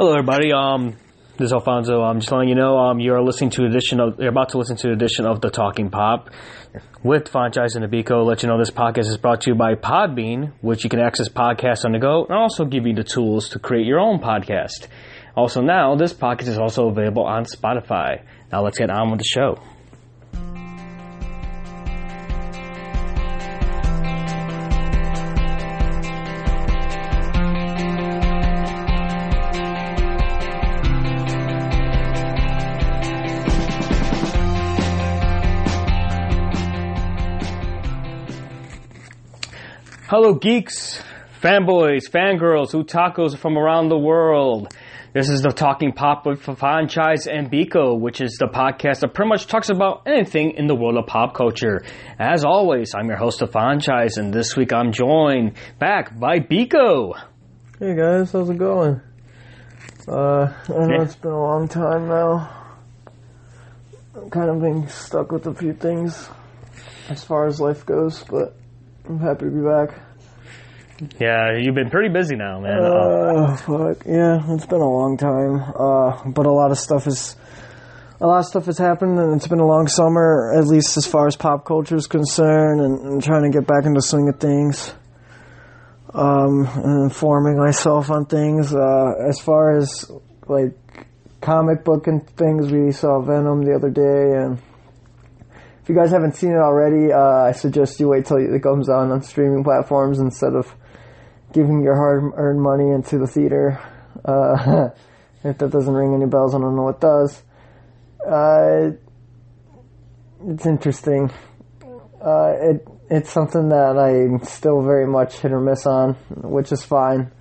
Hello, everybody. Um, this is Alfonso. I'm just letting you know um, you're listening to edition of you're about to listen to an edition of the Talking Pop with Franchise and Abiko. Let you know this podcast is brought to you by Podbean, which you can access podcasts on the go, and also give you the tools to create your own podcast. Also, now this podcast is also available on Spotify. Now let's get on with the show. Hello, geeks, fanboys, fangirls, otakus from around the world. This is the Talking Pop with Franchise and Biko, which is the podcast that pretty much talks about anything in the world of pop culture. As always, I'm your host of Franchise, and this week I'm joined back by Biko. Hey guys, how's it going? Uh, I know Yeah. it's been a long time now. I'm kind of being stuck with a few things as far as life goes, but I'm happy to be back. Yeah, you've been pretty busy now, man. Uh, Oh, fuck. Yeah, it's been a long time. Uh, but a lot of stuff is, a lot of stuff has happened and it's been a long summer, at least as far as pop culture is concerned and, and trying to get back into the swing of things. Um, and informing myself on things, uh, as far as like comic book and things, we saw Venom the other day and if you guys haven't seen it already, uh, I suggest you wait till it comes on on streaming platforms instead of giving your hard-earned money into the theater. Uh, if that doesn't ring any bells, I don't know what does. Uh, it's interesting. Uh, it it's something that I'm still very much hit or miss on, which is fine.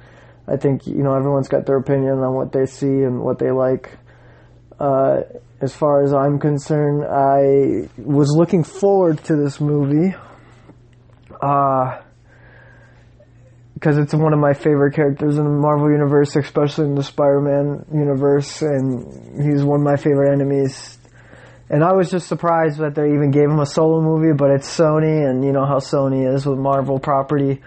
I think you know everyone's got their opinion on what they see and what they like. Uh, as far as I'm concerned, I was looking forward to this movie. Uh, because it's one of my favorite characters in the Marvel Universe, especially in the Spider-Man universe, and he's one of my favorite enemies. And I was just surprised that they even gave him a solo movie, but it's Sony, and you know how Sony is with Marvel property.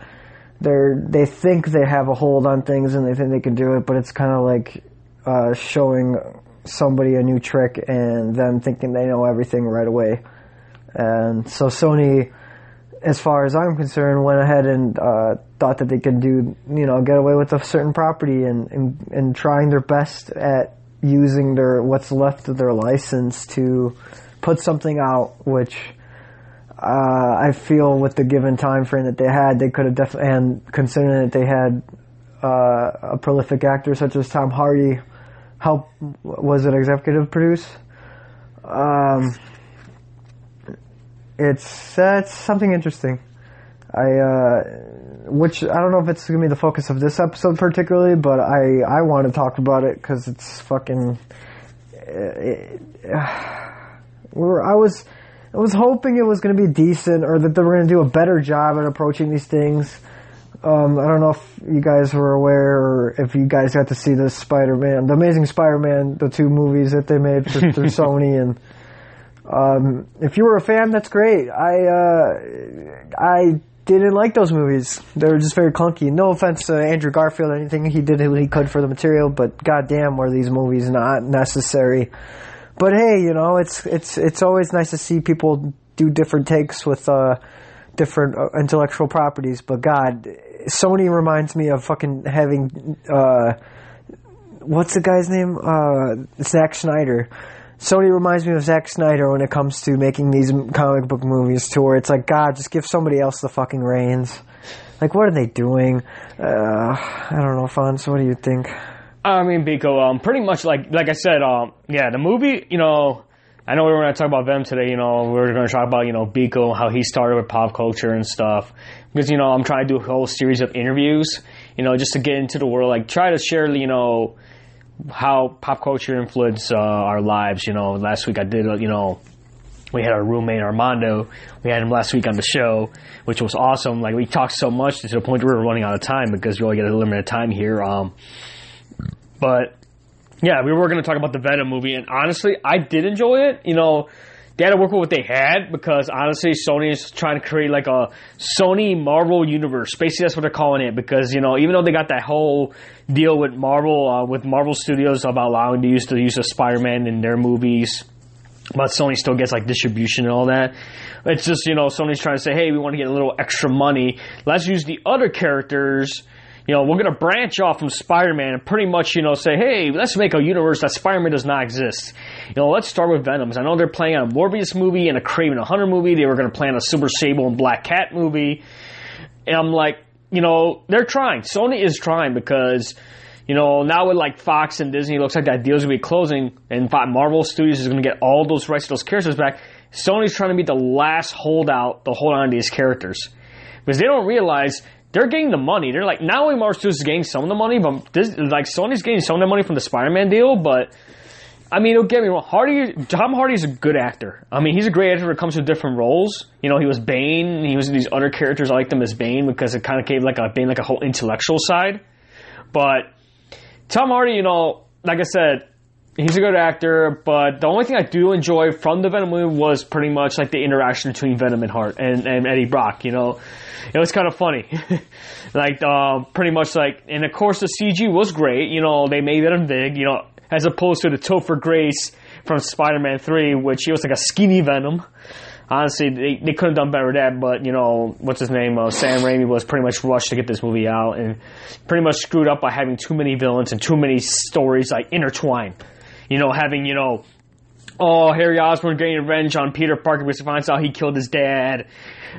They're they think they have a hold on things and they think they can do it, but it's kind of like uh, showing somebody a new trick and them thinking they know everything right away. And so Sony as far as I'm concerned, went ahead and uh, thought that they could do, you know, get away with a certain property and, and, and trying their best at using their what's left of their license to put something out, which uh, I feel with the given time frame that they had, they could have definitely, and considering that they had uh, a prolific actor such as Tom Hardy help, was it executive produce? Um, it's that's something interesting. I uh, which I don't know if it's gonna be the focus of this episode particularly, but I I want to talk about it because it's fucking. It, we're, I was I was hoping it was gonna be decent or that they were gonna do a better job at approaching these things. Um, I don't know if you guys were aware or if you guys got to see the Spider-Man, the Amazing Spider-Man, the two movies that they made for, through Sony and. Um, if you were a fan, that's great. I uh, I didn't like those movies. They were just very clunky. No offense to Andrew Garfield or anything. He did what he could for the material, but goddamn, were these movies not necessary? But hey, you know, it's it's it's always nice to see people do different takes with uh, different uh, intellectual properties. But God, Sony reminds me of fucking having uh, what's the guy's name? Uh, Zack Snyder. Sony reminds me of Zack Snyder when it comes to making these comic book movies to where it's like, God, just give somebody else the fucking reins. Like, what are they doing? Uh, I don't know, Fonz, what do you think? I mean, Biko, um, pretty much like like I said, um, yeah, the movie, you know, I know we were going to talk about them today. You know, we were going to talk about you know Biko, how he started with pop culture and stuff. Because you know, I'm trying to do a whole series of interviews, you know, just to get into the world, like try to share, you know, how pop culture influenced uh, our lives. You know, last week I did, uh, you know, we had our roommate Armando. We had him last week on the show, which was awesome. Like we talked so much to the point where we were running out of time because we only get a limited time here. Um, but yeah, we were going to talk about the Venom movie, and honestly, I did enjoy it. You know, they had to work with what they had because honestly, Sony is trying to create like a Sony Marvel universe. Basically, that's what they're calling it because you know even though they got that whole deal with Marvel uh, with Marvel Studios about allowing to use the use of Spider-Man in their movies, but Sony still gets like distribution and all that. It's just you know Sony's trying to say, hey, we want to get a little extra money. Let's use the other characters you know, we're to branch off from Spider-Man and pretty much, you know, say, hey, let's make a universe that Spider-Man does not exist. You know, let's start with Venoms. I know they're playing on a Morbius movie and a Kraven the Hunter movie. They were to plan a Silver Sable and Black Cat movie. And I'm like, you know, they're trying. Sony is trying because, you know, now with like Fox and Disney, looks like that deal's to be closing and Marvel Studios is to get all those rights to those characters back. Sony's trying to be the last holdout to hold on to these characters. Because they don't realize they're getting the money. They're like not only Marvel Studios is getting some of the money, but this, like Sony's getting some of the money from the Spider-Man deal. But I mean, don't get me wrong, Hardy, Tom Hardy is a good actor. I mean, he's a great actor when it comes to different roles. You know, he was Bane. He was in these other characters. I like him as Bane because it kind of gave like a Bane like a whole intellectual side. But Tom Hardy, you know, like I said, he's a good actor, but the only thing I do enjoy from the Venom movie was pretty much like the interaction between Venom and Hart and, and Eddie Brock. You know, it was kind of funny. like uh, pretty much like, and of course the CG was great. You know, they made Venom big. You know, as opposed to the Topher Grace from Spider-Man Three, which he was like a skinny Venom. Honestly, they, they could have done better with that, but you know, what's his name? Uh, Sam Raimi was pretty much rushed to get this movie out and pretty much screwed up by having too many villains and too many stories like intertwined you know, having, you know, oh, Harry Osborn getting revenge on Peter Parker because he finds out he killed his dad.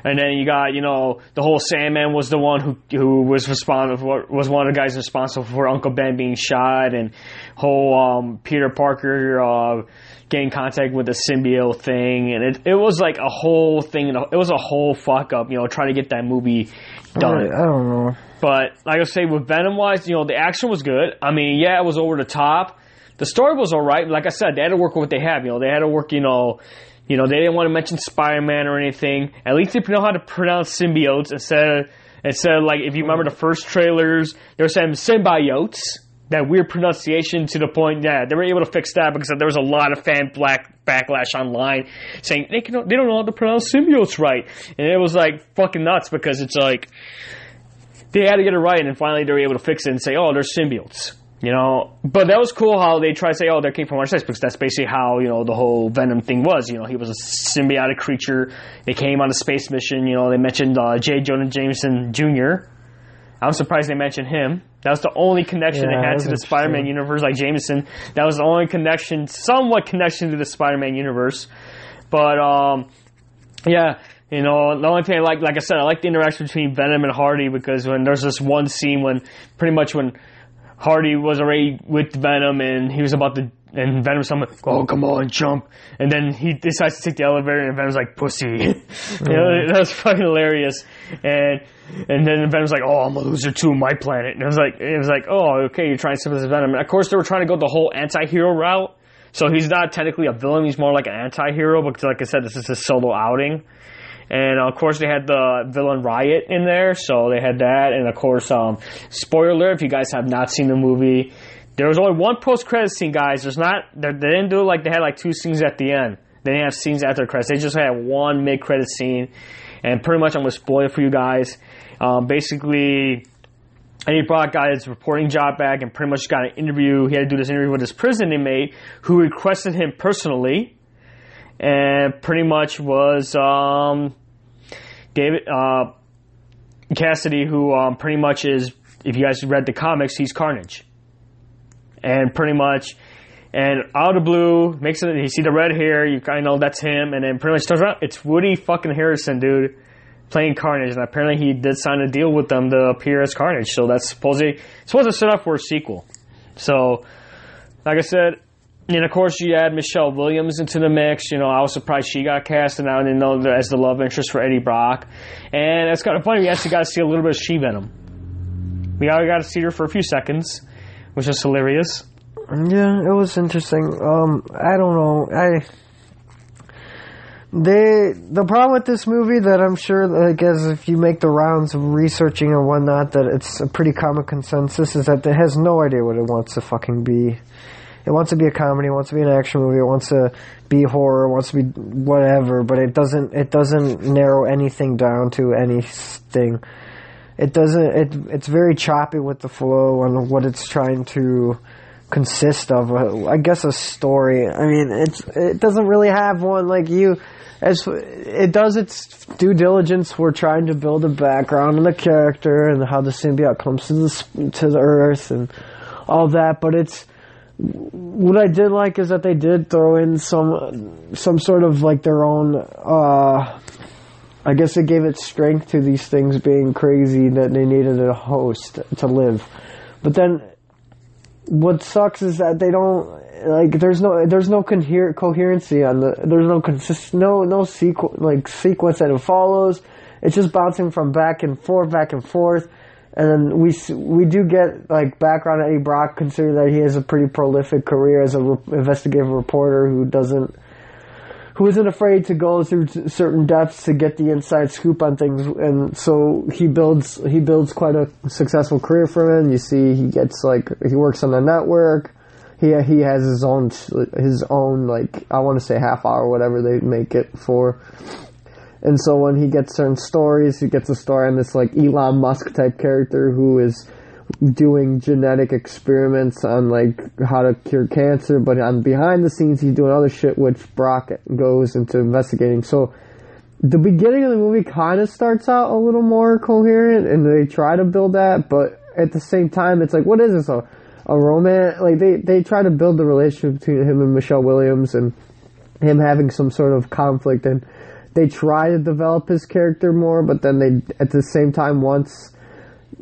And then you got, you know, the whole Sandman was the one who who was responsible was one of the guys responsible for Uncle Ben being shot, and whole um, Peter Parker uh, getting contact with the symbiote thing, and it it was like a whole thing. It was a whole fuck up, you know, trying to get that movie done. I, I don't know. But like I say, with Venom wise, you know, the action was good. I mean, yeah, it was over the top the story was all right. Like I said, they had to work with what they have. You know, they had to work. You know, you know, they didn't want to mention Spider Man or anything. At least they know how to pronounce symbiotes instead of instead of like if you remember the first trailers, they were saying symbiotes. That weird pronunciation to the point, yeah, they were able to fix that because there was a lot of fan black backlash online saying they can they don't know how to pronounce symbiotes right, and it was like fucking nuts because it's like they had to get it right, and finally they were able to fix it and say, oh, they're symbiotes. You know, but that was cool how they try to say, oh, they came from our sex, because that's basically how, you know, the whole Venom thing was. You know, he was a symbiotic creature. They came on a space mission. You know, they mentioned uh, J. Jonah Jameson Jr. I'm surprised they mentioned him. That was the only connection yeah, they had to the Spider Man universe, like Jameson. That was the only connection, somewhat connection to the Spider Man universe. But, um, yeah, you know, the only thing I like, like I said, I like the interaction between Venom and Hardy because when there's this one scene when pretty much when Hardy was already with Venom and he was about to, and Venom's like, oh, come on, jump. And then he decides to take the elevator and Venom's like, pussy. you know, uh-huh. that was fucking hilarious. And, and then Venom's like, oh, I'm a loser too, my planet. And it was like, it was like, oh, okay, you're trying to sympathize Venom. And of course they were trying to go the whole anti-hero route. So he's not technically a villain, he's more like an anti-hero because like I said, this is his solo outing. And of course, they had the villain Riot in there, so they had that. And of course, um, spoiler if you guys have not seen the movie, there was only one post-credit scene, guys. There's not. They didn't do like they had like two scenes at the end. They didn't have scenes after credits. They just had one mid-credit scene, and pretty much I'm gonna spoil it for you guys. Um, basically, Eddie Brock got his reporting job back and pretty much got an interview. He had to do this interview with his prison inmate who requested him personally and pretty much was um, David uh, Kasady, who um, pretty much is, if you guys read the comics, he's Carnage, and pretty much, and out of blue makes it. You see the red hair, you kind of know that's him, and then pretty much turns around, it's Woody fucking Harrelson, dude, playing Carnage, and apparently he did sign a deal with them to appear as Carnage, so that's supposedly supposed to set up for a sequel. So, like I said, and of course, you add Michelle Williams into the mix. You know, I was surprised she got cast, and I didn't know as the love interest for Eddie Brock. And it's kind of funny. We actually got to see a little bit of She Venom. We got to see her for a few seconds, which is hilarious. Yeah, it was interesting. Um, I don't know. I they the problem with this movie that I'm sure, like, as if you make the rounds of researching and whatnot, that it's a pretty common consensus is that it has no idea what it wants to fucking be it wants to be a comedy, it wants to be an action movie, it wants to be horror, it wants to be whatever, but it doesn't it doesn't narrow anything down to anything. It doesn't it it's very choppy with the flow and what it's trying to consist of. Uh, I guess a story. I mean, it's it doesn't really have one like you as it does its due diligence. We're trying to build a background and the character and how the symbiote comes to the to the Earth and all that. But it's what I did like is that they did throw in some some sort of like their own. Uh, I guess it gave it strength to these things being crazy that they needed a host to live. But then, what sucks is that they don't like there's no there's no coher- coherency on the there's no consist no no sequ- like sequence that it follows. It's just bouncing from back and forth, back and forth, and then we we do get like background Eddie Brock, considering that he has a pretty prolific career as a re- investigative reporter who doesn't who isn't afraid to go through certain depths to get the inside scoop on things, and so he builds he builds quite a successful career for him. You see, he gets like he works on a network he he has his own his own like I want to say half hour whatever they make it for. And so when he gets certain stories, he gets a story on this like Elon Musk type character who is doing genetic experiments on like how to cure cancer, but on behind the scenes he's doing other shit which Brock goes into investigating. So the beginning of the movie kind of starts out a little more coherent and they try to build that, but at the same time it's like what is this? A a romance. Like they they try to build the relationship between him and Michelle Williams and him having some sort of conflict, and they try to develop his character more, but then they at the same time once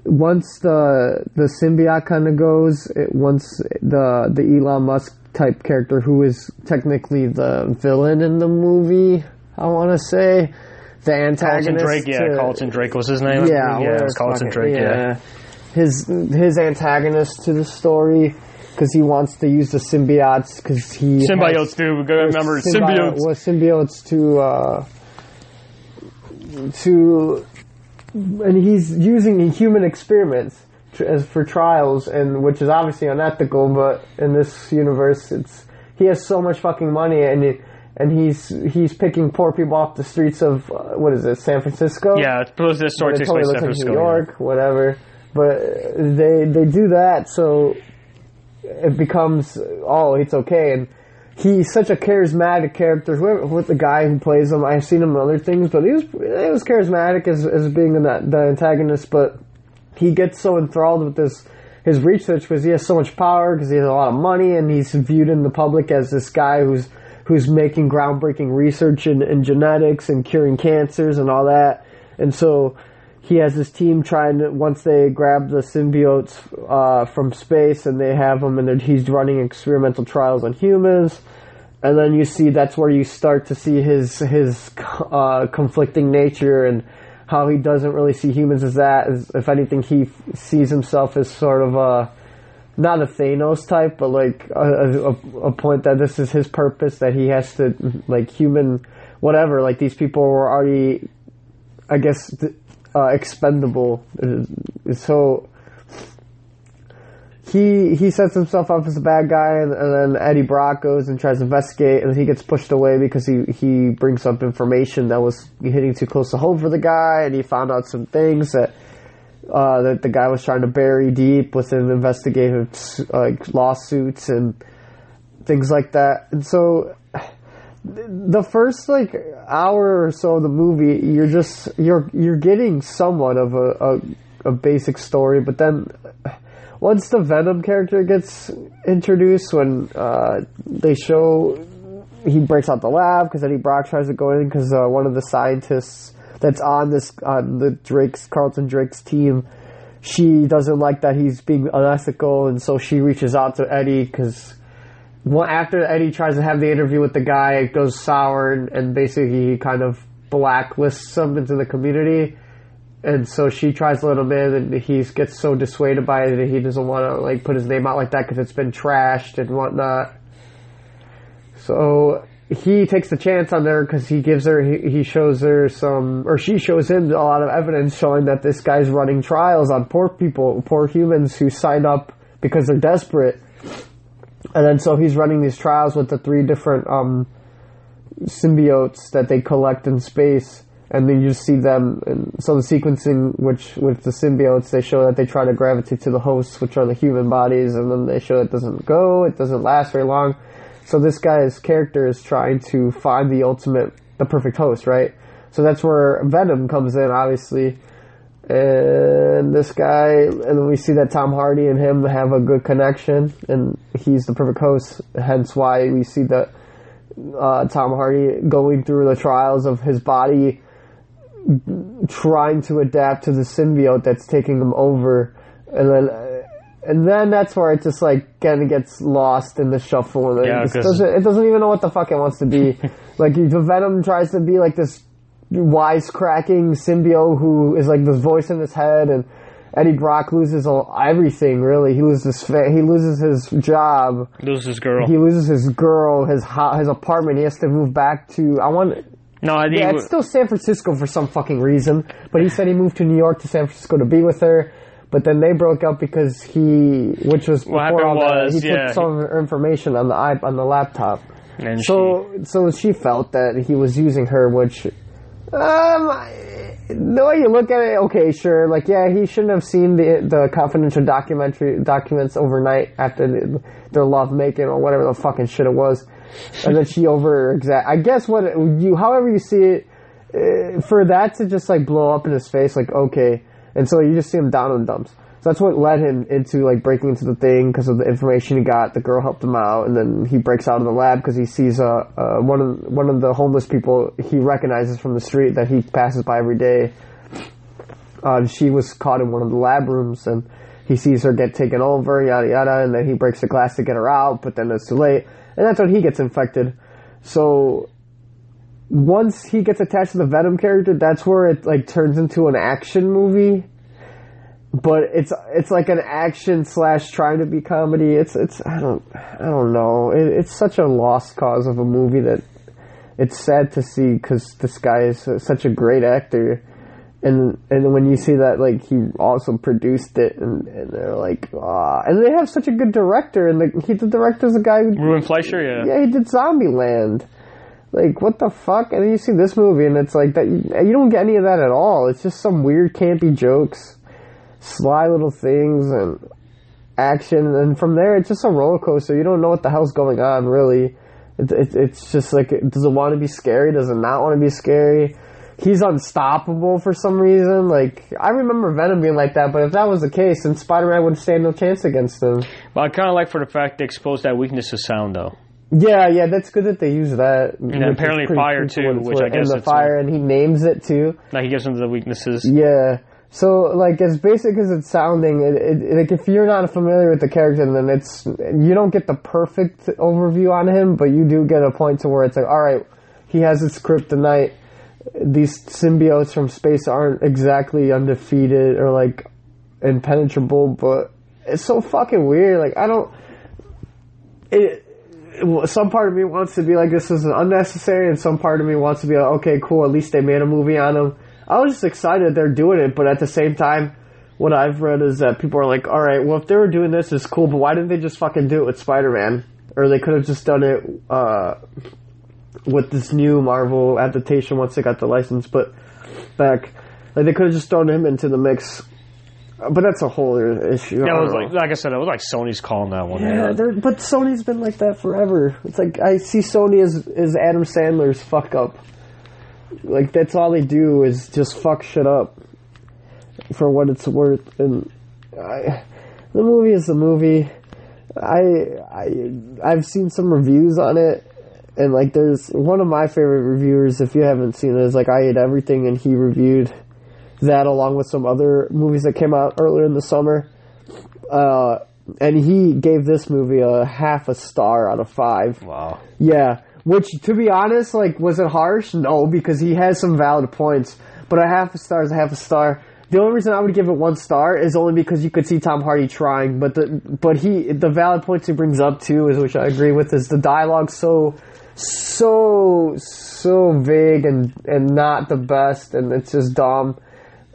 once the the symbiote kind of goes, it, once the the Elon Musk type character who is technically the villain in the movie, I want to say the antagonist. Carlton Drake, yeah, to, Carlton Drake was his name. Yeah, yeah, it was Carlton Drake. yeah. yeah his his antagonist to the story because he wants to use the symbiotes because he symbiotes too. We gotta remember symbiotes. Well, symbiotes to uh, to and he's using human experiments as for trials, and which is obviously unethical. But in this universe, it's he has so much fucking money, and it, and he's he's picking poor people off the streets of uh, what is it, San Francisco? Yeah, suppose this story takes place in San Francisco, New York, yeah. whatever but they they do that so it becomes oh it's okay and he's such a charismatic character. Whoever with the guy who plays him I've seen him in other things but he was he was charismatic as as being the, the antagonist but he gets so enthralled with this his research because he has so much power because he has a lot of money and he's viewed in the public as this guy who's who's making groundbreaking research in, in genetics and curing cancers and all that. And so he has his team trying to once they grab the symbiotes uh, from space and they have them and he's running experimental trials on humans. And then you see that's where you start to see his his uh, conflicting nature and how he doesn't really see humans as that. As, if anything he f- sees himself as sort of a not a Thanos type but like a, a, a point that this is his purpose that he has to like human whatever. Like these people were already I guess th- uh, expendable. So he he sets himself up as a bad guy, and, and, then Eddie Brock goes and tries to investigate, and he gets pushed away because he he brings up information that was hitting too close to home for the guy, and he found out some things that. Uh, that the guy was trying to bury deep within investigative like lawsuits and things like that, and so the first like hour or so of the movie, you're just you're you're getting somewhat of a, a, a basic story, but then once the Venom character gets introduced, when uh, they show he breaks out the lab because Eddie Brock tries to go in because uh, one of the scientists that's on this on the Drake's Carlton Drake's team, she doesn't like that he's being unethical, and so she reaches out to Eddie because after Eddie tries to have the interview with the guy, it goes sour and, and basically he kind of blacklists him into the community. And so she tries to let him in, and he gets so dissuaded by it that he doesn't want to like put his name out like that because it's been trashed and whatnot. So he takes the chance on her because he gives her, he, he shows her some, or she shows him a lot of evidence showing that this guy's running trials on poor people, poor humans who sign up because they're desperate And then so he's running these trials with the three different um, symbiotes that they collect in space, and then you see them. And so the sequencing, which with the symbiotes, they show that they try to gravitate to the hosts, which are the human bodies, and then they show it doesn't go, it doesn't last very long. So this guy's character is trying to find the ultimate, the perfect host, right? So that's where Venom comes in, obviously. And this guy, and we see that Tom Hardy and him have a good connection, and he's the perfect host. Hence why we see that uh, Tom Hardy going through the trials of his body, trying to adapt to the symbiote that's taking him over, and then and then that's where it just like kind of gets lost in the shuffle, and Yeah, it, doesn't, it doesn't even know what the fuck it wants to be. like the Venom tries to be like this wisecracking symbiote who is like this voice in his head, and Eddie Brock loses all, everything. Really, he loses his fa- he loses his job. Loses his girl. He loses his girl, his ho- his apartment. He has to move back to. I want. no, I think Yeah, it's still San Francisco for some fucking reason. But he said he moved to New York to San Francisco to be with her. But then they broke up because he, which was before all that, he yeah, took some of her information on the on the laptop. and So so she felt that he was using her, which um the way you look at it, okay, sure, like yeah, he shouldn't have seen the the confidential documentary documents overnight after the, their love making or whatever the fucking shit it was, and then she over exact. I guess what you, however you see it, uh, for that to just like blow up in his face, like okay, and so you just see him down in dumps. So that's what led him into like breaking into the thing because of the information he got. The girl helped him out, and then he breaks out of the lab because he sees uh, uh, one of one of the homeless people he recognizes from the street that he passes by every day. Uh, she was caught in one of the lab rooms, and he sees her get taken over, yada yada, and then he breaks the glass to get her out, but then it's too late, and that's when he gets infected. So once he gets attached to the Venom character, that's where it like turns into an action movie. But it's it's like an action slash trying to be comedy. It's it's I don't I don't know. It, it's such a lost cause of a movie that it's sad to see because this guy is such a great actor. And and when you see that like he also produced it and, and they're like ah and they have such a good director and the, he the director's a guy who Ruben Fleischer, yeah. yeah, he did Zombieland. Like, what the fuck? And then you see this movie, and it's like that. You don't get any of that at all. It's just some weird, campy jokes, sly little things, and action. And from there, it's just a roller coaster. You don't know what the hell's going on, really. It, it, it's just like, does it want to be scary? Does it not want to be scary? He's unstoppable for some reason. Like, I remember Venom being like that, but if that was the case, then Spider Man would stand no chance against him. But I kind of like for the fact they exposed that weakness of sound, though. Yeah, yeah, that's good that they use that. And apparently fire, too, which I guess and the fire, and he names it too. Like he gives him the weaknesses. Yeah. So, like, as basic as it's sounding, it, it, like, if you're not familiar with the character, then it's, you don't get the perfect overview on him, but you do get a point to where it's like, alright, he has his kryptonite. These symbiotes from space aren't exactly undefeated or, like, impenetrable, but it's so fucking weird. Like, I don't, it, some part of me wants to be like, this is unnecessary, and some part of me wants to be like, okay, cool, at least they made a movie on him. I was just excited they're doing it, but at the same time, what I've read is that people are like, alright, well, if they were doing this, it's cool, but why didn't they just fucking do it with Spider-Man? Or they could have just done it, uh, with this new Marvel adaptation once they got the license, but back, like, they could have just thrown him into the mix. But that's a whole other issue. Yeah, it was like, like I said, it was like Sony's calling that one. Yeah, but Sony's been like that forever. It's like I see Sony as as Adam Sandler's fuck up. Like that's all they do is just fuck shit up for what it's worth. And I, the movie is the movie. I I I've seen some reviews on it, and like there's one of my favorite reviewers. If you haven't seen it, is like I ate everything, and he reviewed that along with some other movies that came out earlier in the summer. Uh, and he gave this movie a half a star out of five. Wow. Yeah, which to be honest, like, was it harsh? No, because he has some valid points. But a half a star is a half a star. The only reason I would give it one star is only because you could see Tom Hardy trying. But the but he the valid points he brings up too is which I agree with is the dialogue so so so vague and and not the best and it's just dumb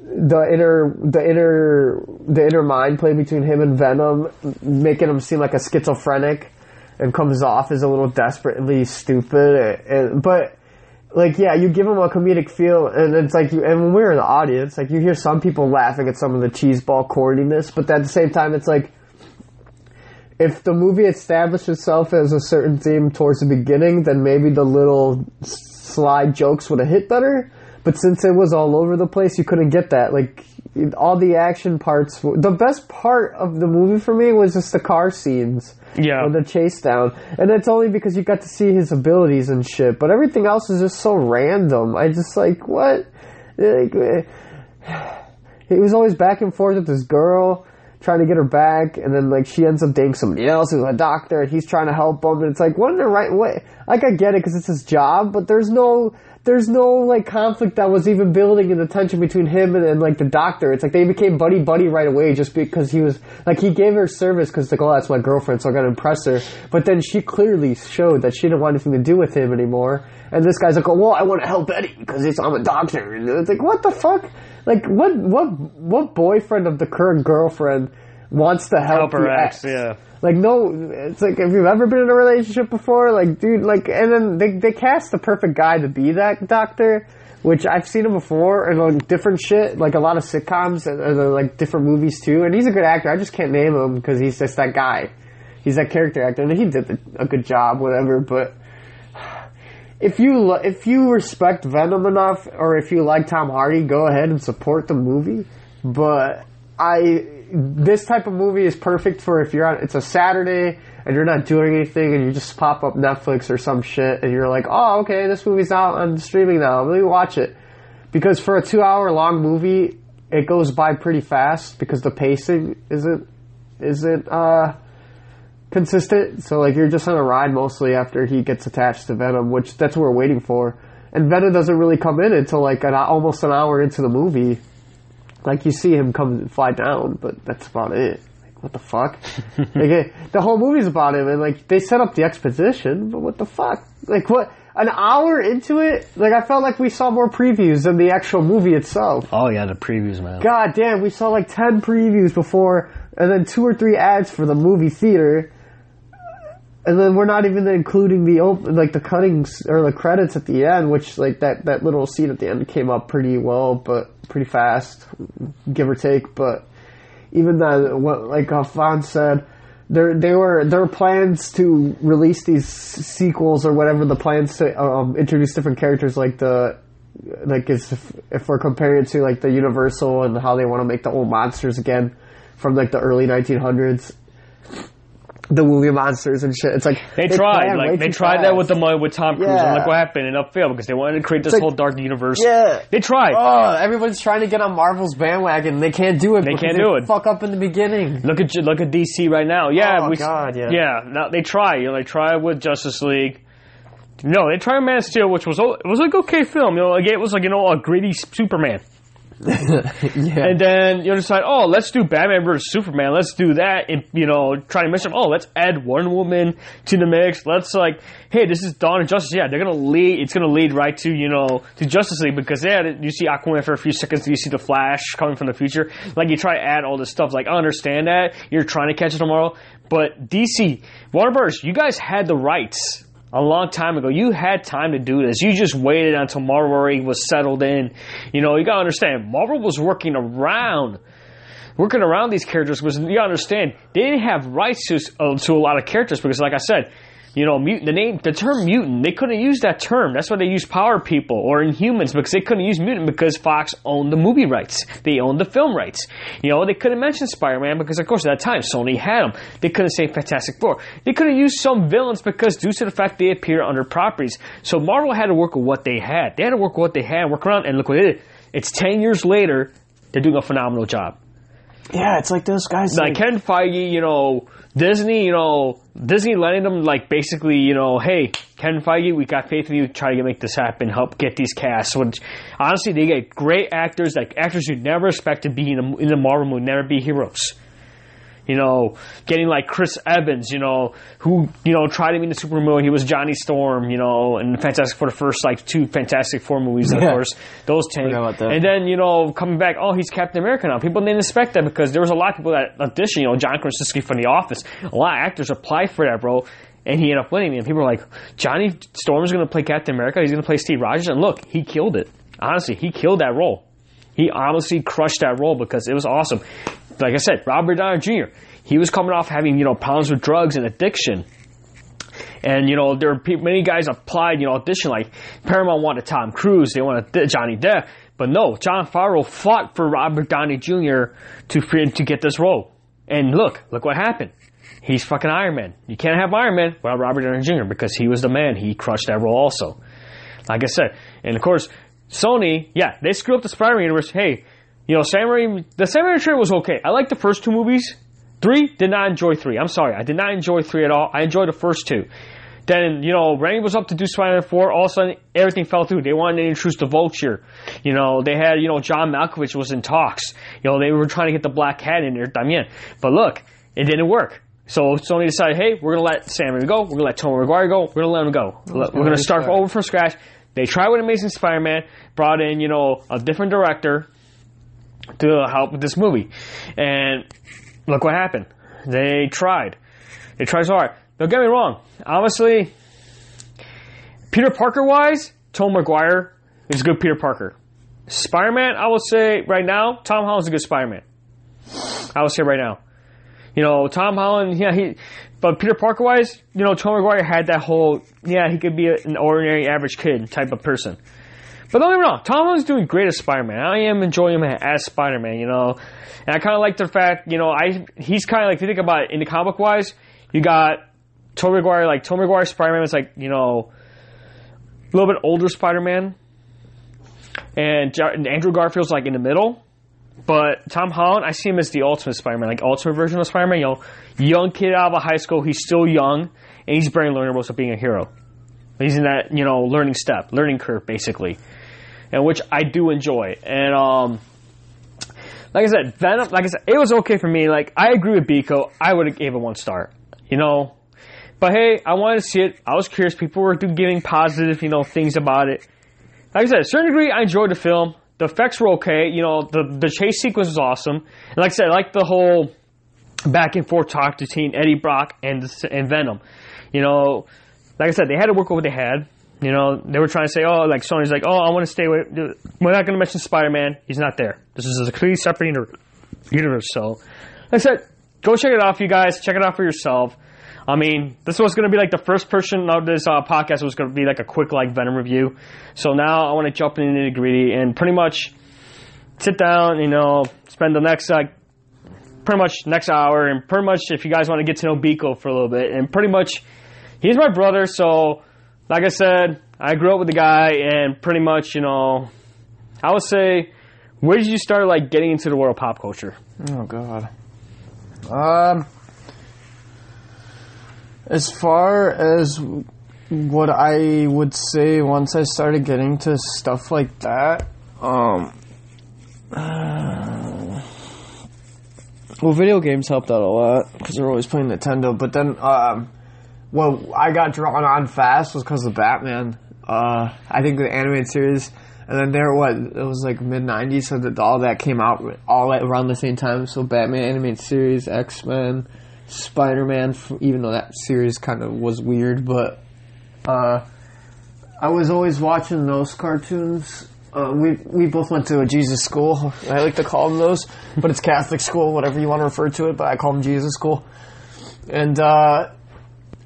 the inner the inner the inner mind play between him and Venom, making him seem like a schizophrenic, and comes off as a little desperately stupid. And, but like, yeah, you give him a comedic feel, and it's like, you, and when we're in the audience, like you hear some people laughing at some of the cheeseball corniness, but at the same time, it's like. If the movie established itself as a certain theme towards the beginning, then maybe the little slide jokes would have hit better. But since it was all over the place, you couldn't get that. Like all the action parts. The best part of the movie for me was just the car scenes. Yeah. The chase down. And that's only because you got to see his abilities and shit. But everything else is just so random. I just like, what? Like, he was always back and forth with this girl trying to get her back and then like she ends up dating somebody else who's a doctor and he's trying to help him and it's like what in the right way like i get it because it's his job but there's no there's no like conflict that was even building in the tension between him and, and like the doctor. It's like they became buddy buddy right away just because he was like he gave her service because like oh that's my girlfriend so I gotta impress her. But then she clearly showed that she didn't want anything to do with him anymore. And this guy's like oh well I want to help Eddie because I'm a doctor. And it's like what the fuck? Like what what what boyfriend of the current girlfriend wants to help, Help her the ex, yeah. Like no, it's like if you've ever been in a relationship before, like dude, like and then they they cast the perfect guy to be that doctor, which I've seen him before and like different shit, like a lot of sitcoms and, and uh, like different movies too. And he's a good actor. I just can't name him because he's just that guy. He's that character actor, and he did a good job, whatever. But if you if you respect Venom enough, or if you like Tom Hardy, go ahead and support the movie. But I this type of movie is perfect for if you're on. It's a Saturday and you're not doing anything, and you just pop up Netflix or some shit, and you're like, oh, okay, this movie's out on streaming now. Let me watch it. Because for a two hour long movie, it goes by pretty fast because the pacing isn't isn't uh consistent. So like you're just on a ride mostly after he gets attached to Venom, which that's what we're waiting for. And Venom doesn't really come in until like an, almost an hour into the movie. Like you see him come and fly down, but that's about it. Like what the fuck? like the whole movie's about him, and like they set up the exposition, but what the fuck? Like what? An hour into it, like I felt like we saw more previews than the actual movie itself. Oh yeah, the previews, man. God damn, we saw like ten previews before, and then two or three ads for the movie theater, and then we're not even including the op- like the cuttings or the credits at the end, which like that that little scene at the end came up pretty well, but pretty fast, give or take. But even that, what like Afan said, there they were there plans to release these sequels or whatever the plans to um, introduce different characters like the like if, if we're comparing it to like the Universal and how they want to make the old monsters again from like the early 1900s the movie monsters and shit. It's like They, tried, like they tried that with the Mummy with Tom Cruise, Yeah. and look what happened. It up failed because they wanted to create this like- whole dark universe. Yeah. they tried. Oh, everyone's trying to get on Marvel's bandwagon. They can't do it. They can't do it. Fuck up in the beginning. Look at look at DC right now. Yeah, Oh, we, God, yeah. yeah. Now they try. You know, they try with Justice League. No, they tried Man of Steel, which was it was like okay film. You know, like it was like you know a gritty Superman. Yeah. And then you decide, oh, let's do Batman versus Superman. Let's do that. And, you know, try to mix them. Oh, let's add Wonder Woman to the mix. Let's like, hey, this is Dawn of Justice. Yeah, they're gonna lead. It's gonna lead right to you know to Justice League because yeah, you see Aquaman for a few seconds. You see the Flash coming from the future. Like you try to add all this stuff. Like I understand that you're trying to catch it tomorrow, but DC, Warner Bros., you guys had the rights a long time ago. You had time to do this. You just waited until Marvel was settled in. You know, you gotta understand, Marvel was working around, working around these characters was you gotta understand, they didn't have rights to, uh, to a lot of characters because, like I said, you know, mutant, the name, the term mutant, they couldn't use that term. That's why they used power people or inhumans because they couldn't use mutant because Fox owned the movie rights. They owned the film rights. You know, they couldn't mention Spider-Man because, of course, at that time, Sony had them. They couldn't say Fantastic Four. They couldn't use some villains because due to the fact they appear under properties. So Marvel had to work with what they had. They had to work with what they had, work around, and look what they did. It's 10 years later, they're doing a phenomenal job Yeah, it's like those guys. like Kevin Feige, you know, Disney, you know, Disney letting them like basically, you know, hey, Kevin Feige, we got faith in you. Try to make this happen. Help get these casts. Which honestly, they get great actors, like actors you never expect to be in, a, in the Marvel movie, never be heroes. You know, getting like Chris Evans, you know, who you know tried to be in the Super movie. He was Johnny Storm, you know, and Fantastic Four the first like two Fantastic Four movies, of Yeah. course. Those tank. Forgot about that. And then you know coming back, oh he's Captain America now. People didn't expect that because there was a lot of people that auditioned. You know, John Krasinski from The Office. A lot of actors applied for that, bro. And he ended up winning. And people were like, Johnny Storm is going to play Captain America. He's going to play Steve Rogers. And look, he killed it. Honestly, he killed that role. He honestly crushed that role because it was awesome. Like I said, Robert Downey Jr. He was coming off having you know problems with drugs and addiction. And you know there pe- many guys applied, you know, audition like Paramount wanted Tom Cruise, they wanted Johnny Depp, but no, Jon Favreau fought for Robert Downey Jr. to to get this role. And look, look what happened. He's fucking Iron Man. You can't have Iron Man without Robert Downey Jr. because he was the man. He crushed that role also. Like I said, and of course, Sony, yeah, they screwed up the Spider-Man universe. Hey, you know, Sam Raimi, the Sam Raimi trailer was okay. I liked the first two movies. Three, did not enjoy three. I'm sorry, I did not enjoy three at all. I enjoyed the first two. Then, you know, Raimi was up to do Spider-Man 4. All of a sudden, everything fell through. They wanted to introduce the Vulture. You know, they had, you know, John Malkovich was in talks. You know, they were trying to get the Black Cat in there también. But look, it didn't work. So Sony decided, hey, we're going to let Sam Raimi go. We're going to let Tony McGuire go. We're going to let him go. We're going to start over from scratch. They tried with Amazing Spider-Man, brought in, you know, a different director to help with this movie. And look what happened. They tried. They tried so hard. Don't get me wrong. Honestly, Peter Parker wise, Tom Maguire is a good Peter Parker. Spider Man, I will say right now, Tom Holland's a good Spider Man. I will say right now. You know, Tom Holland, yeah, he, but Peter Parker wise, you know, Tom McGuire had that whole, yeah, he could be a, an ordinary average kid type of person. But don't get me wrong, Tom Holland's doing great as Spider Man. I am enjoying him as Spider Man, you know. And I kind of like the fact, you know, I he's kind of like, if you think about it, in the comic wise, you got Tobey Maguire, like, Tobey Maguire Spider Man is like, you know, a little bit older Spider Man. And, and Andrew Garfield's like in the middle. But Tom Holland, I see him as the ultimate Spider Man, like ultimate version of Spider Man. You know, young kid out of high school, he's still young, and he's learnable of being a hero. He's in that you know learning step, learning curve, basically, and which I do enjoy. And um, like I said, Venom, like I said, it was okay for me. Like I agree with Biko, I would have gave it one star. You know, but hey, I wanted to see it. I was curious. People were giving positive, you know, things about it. Like I said, a certain degree, I enjoyed the film. The effects were okay. You know, the the chase sequence was awesome. And like I said, I like the whole back and forth talk between Eddie Brock and and Venom. You know, like I said, they had to work with what they had. You know, they were trying to say, oh, like Sony's like, oh, I want to stay with. Uh, we're not going to mention Spider Man. He's not there. This is a completely separate universe. So, like I said, go check it out, you guys. Check it out for yourself. I mean, this was going to be like the first person of this uh, podcast was going to be like a quick like Venom review. So now I want to jump into the gritty and pretty much sit down, you know, spend the next like pretty much next hour and pretty much if you guys want to get to know Biko for a little bit and pretty much he's my brother. So like I said, I grew up with the guy and pretty much you know, I would say, where did you start like getting into the world of pop culture? Oh God. Um, as far as what I would say, once I started getting to stuff like that, um, uh, well, video games helped out a lot because they're always playing Nintendo. But then, um, what I got drawn on fast was because of Batman. Uh, I think the animated series, and then there what it was like mid '90s, so that all that came out all at around the same time. So Batman animated series, X Men, Spider Man. Even though that series kind of was weird, but uh, I was always watching those cartoons. Uh, we we both went to a Jesus school. I like to call them those, but it's Catholic school, whatever you want to refer to it. But I call them Jesus school. And uh,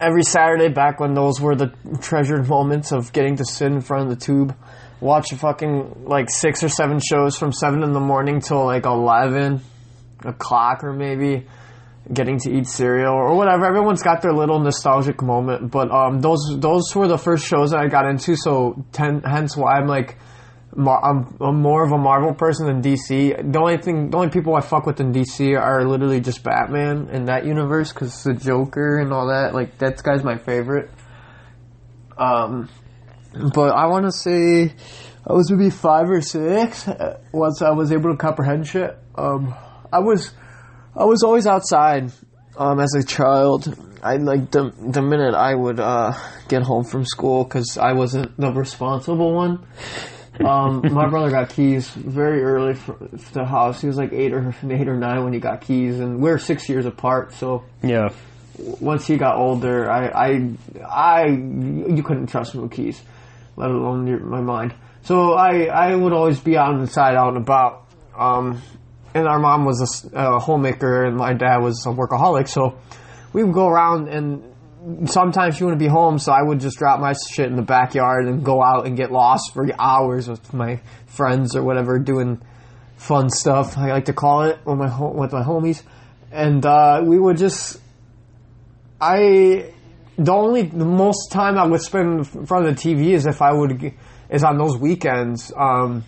every Saturday, back when those were the treasured moments of getting to sit in front of the tube, watch a fucking like six or seven shows from seven in the morning till like eleven o'clock or maybe getting to eat cereal or whatever. Everyone's got their little nostalgic moment, but um, those those were the first shows that I got into. So ten, hence why I'm like. I'm, I'm more of a Marvel person than DC. The only thing, the only people I fuck with in DC are literally just Batman in that universe because the Joker and all that. Like that guy's my favorite. Um, but I want to say I was maybe five or six uh, once I was able to comprehend shit. Um, I was I was always outside um, as a child. I like the the minute I would uh, get home from school because I wasn't the responsible one. Um, my brother got keys very early for, for the house. He was like eight or eight or nine when he got keys, and we're six years apart. So Yeah. once he got older, I, I, I, you couldn't trust me with keys, let alone your, my mind. So I, I would always be out out and about. Um, and our mom was a homemaker, and my dad was a workaholic. So we would go around, and sometimes she wouldn't be home, so I would just drop my shit in the backyard and go out and get lost for hours with my friends or whatever, doing fun stuff. I like to call it with my with my homies, and uh, we would just I the only the most time I would spend in front of the TV is if I would is on those weekends. Um,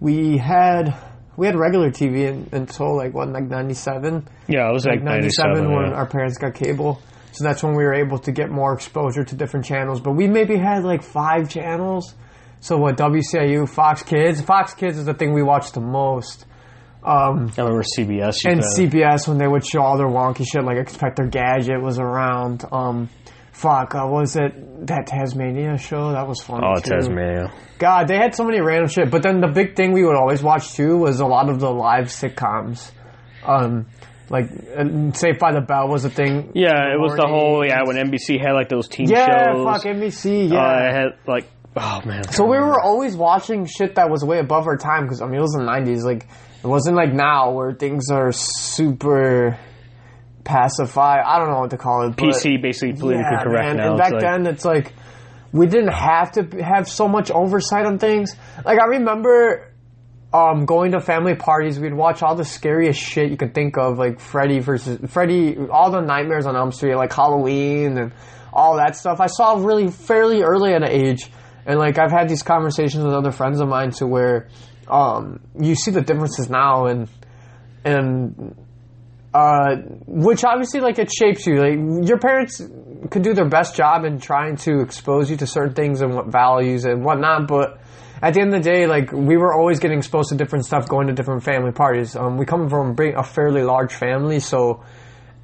we had we had regular TV in, until like what like ninety seven, Yeah, it was like, like 97. when yeah. our parents got cable. So that's when we were able to get more exposure to different channels. But we maybe had like five channels. So what WCIU, Fox Kids, Fox Kids is the thing we watched the most. Um, I remember CBS. and CBS when they would show all their wonky shit, like Inspector Gadget was around. Um, fuck, uh, was it that Taz-Mania show? That was fun. Oh, too. Taz-Mania. God, they had so many random shit. But then the big thing we would always watch too was a lot of the live sitcoms. Um, like uh, Saved by the Bell was a thing. Yeah, it was the whole yeah when NBC had like those teen Yeah, shows. Yeah, fuck NBC. Uh, Yeah. it had like oh man. So we were always watching shit that was way above our time because I mean it was the '90s. Like it wasn't like now where things are super pacified. I don't know what to call it. PC basically politically yeah, correct man. now. And back like- then, it's like we didn't have to have so much oversight on things. Like I remember. Um, going to family parties, we'd watch all the scariest shit you could think of, like Freddy versus Freddy, all the Nightmares on Elm Street, like Halloween and all that stuff. I saw really fairly early at an age, and like I've had these conversations with other friends of mine to where um, you see the differences now, and and uh, which obviously like it shapes you. Like your parents could do their best job in trying to expose you to certain things and what values and whatnot, but at the end of the day, like we were always getting exposed to different stuff, going to different family parties. Um, we come from a fairly large family, so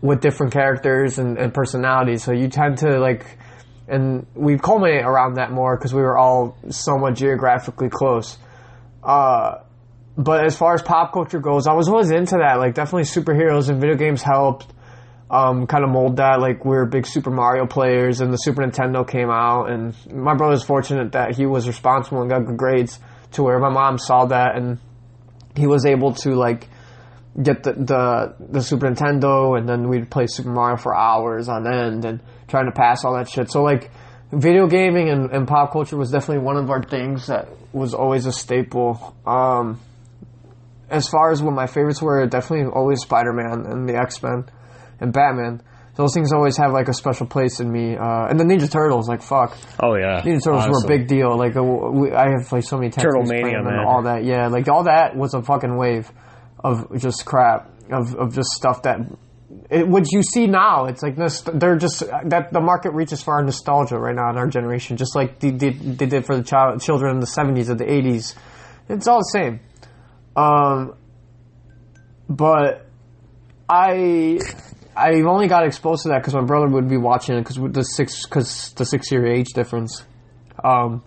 with different characters and, and personalities, so you tend to like, and we culminate around that more because we were all somewhat geographically close. Uh, but as far as pop culture goes, I was always into that. Like definitely superheroes and video games helped um, kind of mold that. Like we are big Super Mario players, and the Super Nintendo came out, and my brother's fortunate that he was responsible and got good grades to where my mom saw that, and he was able to like get the the, the Super Nintendo, and then we'd play Super Mario for hours on end, and trying to pass all that shit. So like. Video gaming and, and pop culture was definitely one of our things that was always a staple. Um, as far as what my favorites were, definitely always Spider Man and the X Men and Batman. Those things always have like a special place in me. Uh, and the Ninja Turtles, like fuck, oh yeah, Ninja Turtles were a big deal. Like uh, we, I have like so many Turtle Mania, and all that. Yeah, like all that was a fucking wave of just crap of of just stuff that. It, what you see now, it's like this. They're just that the market reaches for our nostalgia right now in our generation, just like they did, they did for the child, children in the seventies or the eighties. It's all the same. Um, but I I only got exposed to that because my brother would be watching it because the six because the six year age difference. Um,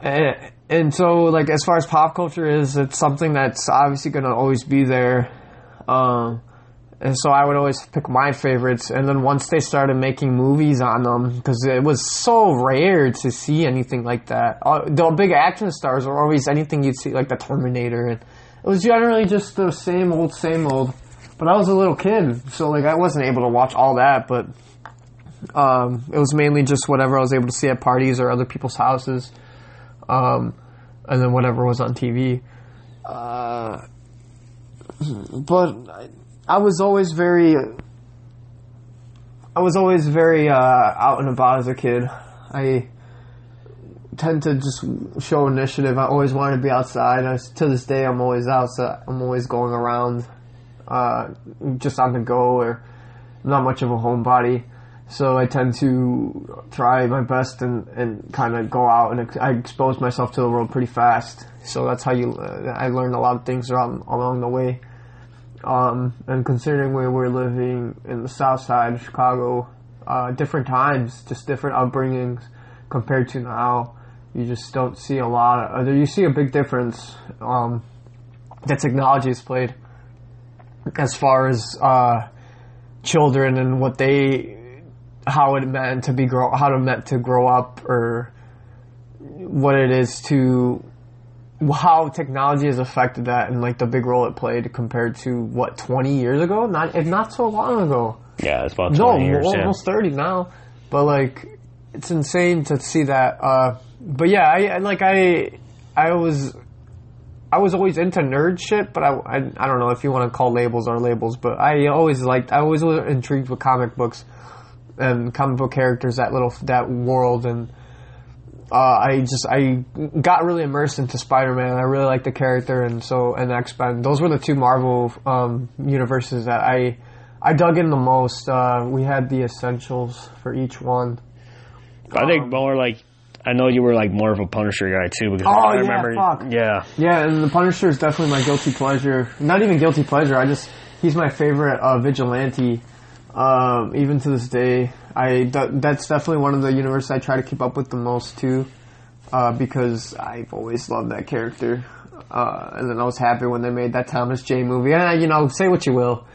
and, and so like as far as pop culture is, it's something that's obviously going to always be there. Um, and so I would always pick my favorites. And then once they started making movies on them, because it was so rare to see anything like that. Uh, the big action stars were always anything you'd see, like the Terminator, and it was generally just the same old, same old. But I was a little kid, so like I wasn't able to watch all that. But um, it was mainly just whatever I was able to see at parties or other people's houses, um, and then whatever was on TV. Uh, but I, I was always very, I was always very uh, out and about as a kid. I tend to just show initiative. I always wanted to be outside. I, to this day, I'm always outside. I'm always going around, uh, just on the go, or not much of a homebody. So I tend to try my best and, and kind of go out and I expose myself to the world pretty fast. So that's how you. Uh, I learned a lot of things along, along the way. Um, and considering where we're living in the south side of Chicago, uh, different times, just different upbringings compared to now, you just don't see a lot of, you see a big difference, um, that technology has played as far as, uh, children and what they, how it meant to be grow, how it meant to grow up or what it is to how technology has affected that and like the big role it played compared to what 20 years ago not if not so long ago Yeah, it's about no 20 years. yeah. almost 30 now but like it's insane to see that uh but yeah i I- like i i was i was always into nerd shit but i i, I don't know if you want to call labels or labels but i always liked i always was intrigued with comic books and comic book characters that little that world and uh, I just I got really immersed into Spider-Man. I really liked the character, and so and X-Men. Those were the two Marvel um, universes that I I dug in the most. Uh, we had the essentials for each one. I think more like I know you were like more of a Punisher guy too because Oh, I yeah, remember. fuck. Yeah, Yeah, and the Punisher is definitely my guilty pleasure. Not even guilty pleasure. I just he's my favorite uh, vigilante. Um, even to this day, I that, that's definitely one of the universes I try to keep up with the most too, uh, because I've always loved that character. Uh, and then I was happy when they made that Thomas Jane movie. And you know, say what you will,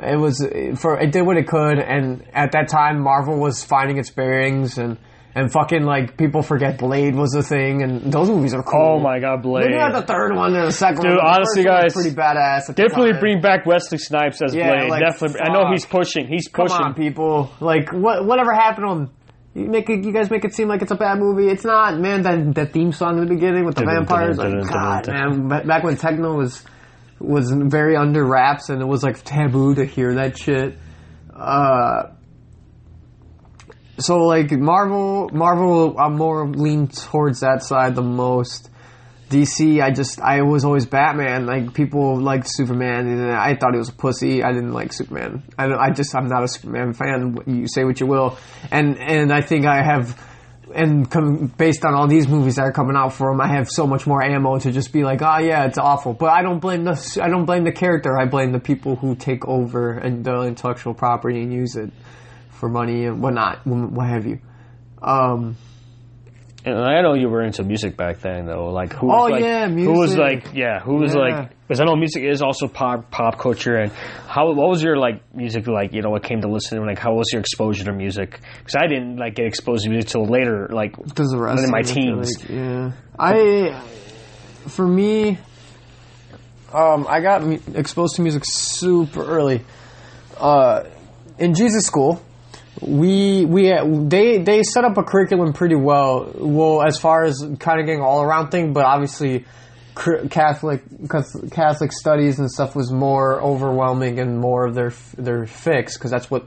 it was for it did what it could. And at that time, Marvel was finding its bearings and. And fucking like people forget Blade was a thing, and those movies are cool. Oh my God, Blade! Maybe not the third one and the second Dude, one. honestly, guys, pretty badass. Definitely bring back Wesley Snipes as Yeah, Blade. like, Definitely. I know he's pushing. He's Come pushing. on, people! Like, what? Whatever happened him? You make it. You guys make it seem like it's a bad movie. It's not, man. That that theme song in the beginning with the vampires, like, God, man. Back when techno was was very under wraps and it was like taboo to hear that shit. Uh, so like Marvel, Marvel, I'm more lean towards that side the most. DC, I just I was always Batman. Like people liked Superman, and I thought he was a pussy. I didn't like Superman. I, I just I'm not a Superman fan. You say what you will, and and I think I have, and com- based on all these movies that are coming out for him, I have so much more ammo to just be like, oh yeah, it's awful. But I don't blame the I don't blame the character. I blame the people who take over and the intellectual property and use it for money and whatnot, what have you. Um, And I know you were into music back then, though. Like, who? Oh, was, like, yeah, Who was like, yeah, who was Yeah. like? Because I know music is also pop pop culture. And how? What was your like music like? You know, what came to listen? Like, how was your exposure to music? Because I didn't like get exposed to music till later. Like, the rest in my of it, I feel teens. like, yeah, I for me, um, I got exposed to music super early. Uh, in Jesus school, we we they they set up a curriculum pretty well. Well, as far as kind of getting all around thing, but obviously. Catholic Catholic studies and stuff was more overwhelming and more of their their fix because that's what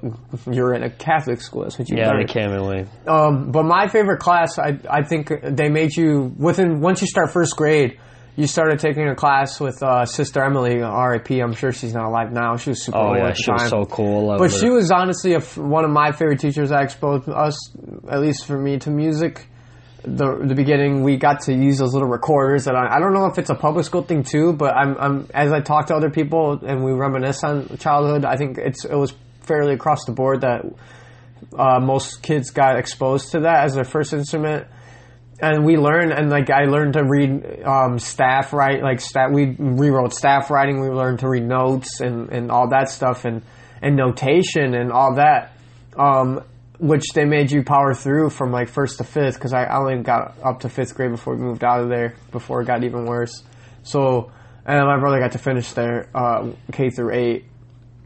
you're in a Catholic school. That's what you yeah, learn. they away. Um, but my favorite class, I I think they made you within once you start first grade, you started taking a class with uh, Sister Emily, R.I.P. I'm sure she's not alive now. She was super Oh cool yeah, she was so cool. But love she was honestly a f one of my favorite teachers that exposed us, at least for me, to music. The the beginning, we got to use those little recorders that I, I don't know if it's a public school thing too, but I'm, I'm as I talk to other people and we reminisce on childhood, I think it's it was fairly across the board that uh, most kids got exposed to that as their first instrument. And we learned, and like I learned to read um, staff write, like stat. We rewrote staff writing. We learned to read notes and, and all that stuff, and and notation and all that, um, which they made you power through from like first to fifth. Because I only got up to fifth grade before we moved out of there. Before it got even worse. So, and my brother got to finish there uh, K through eight.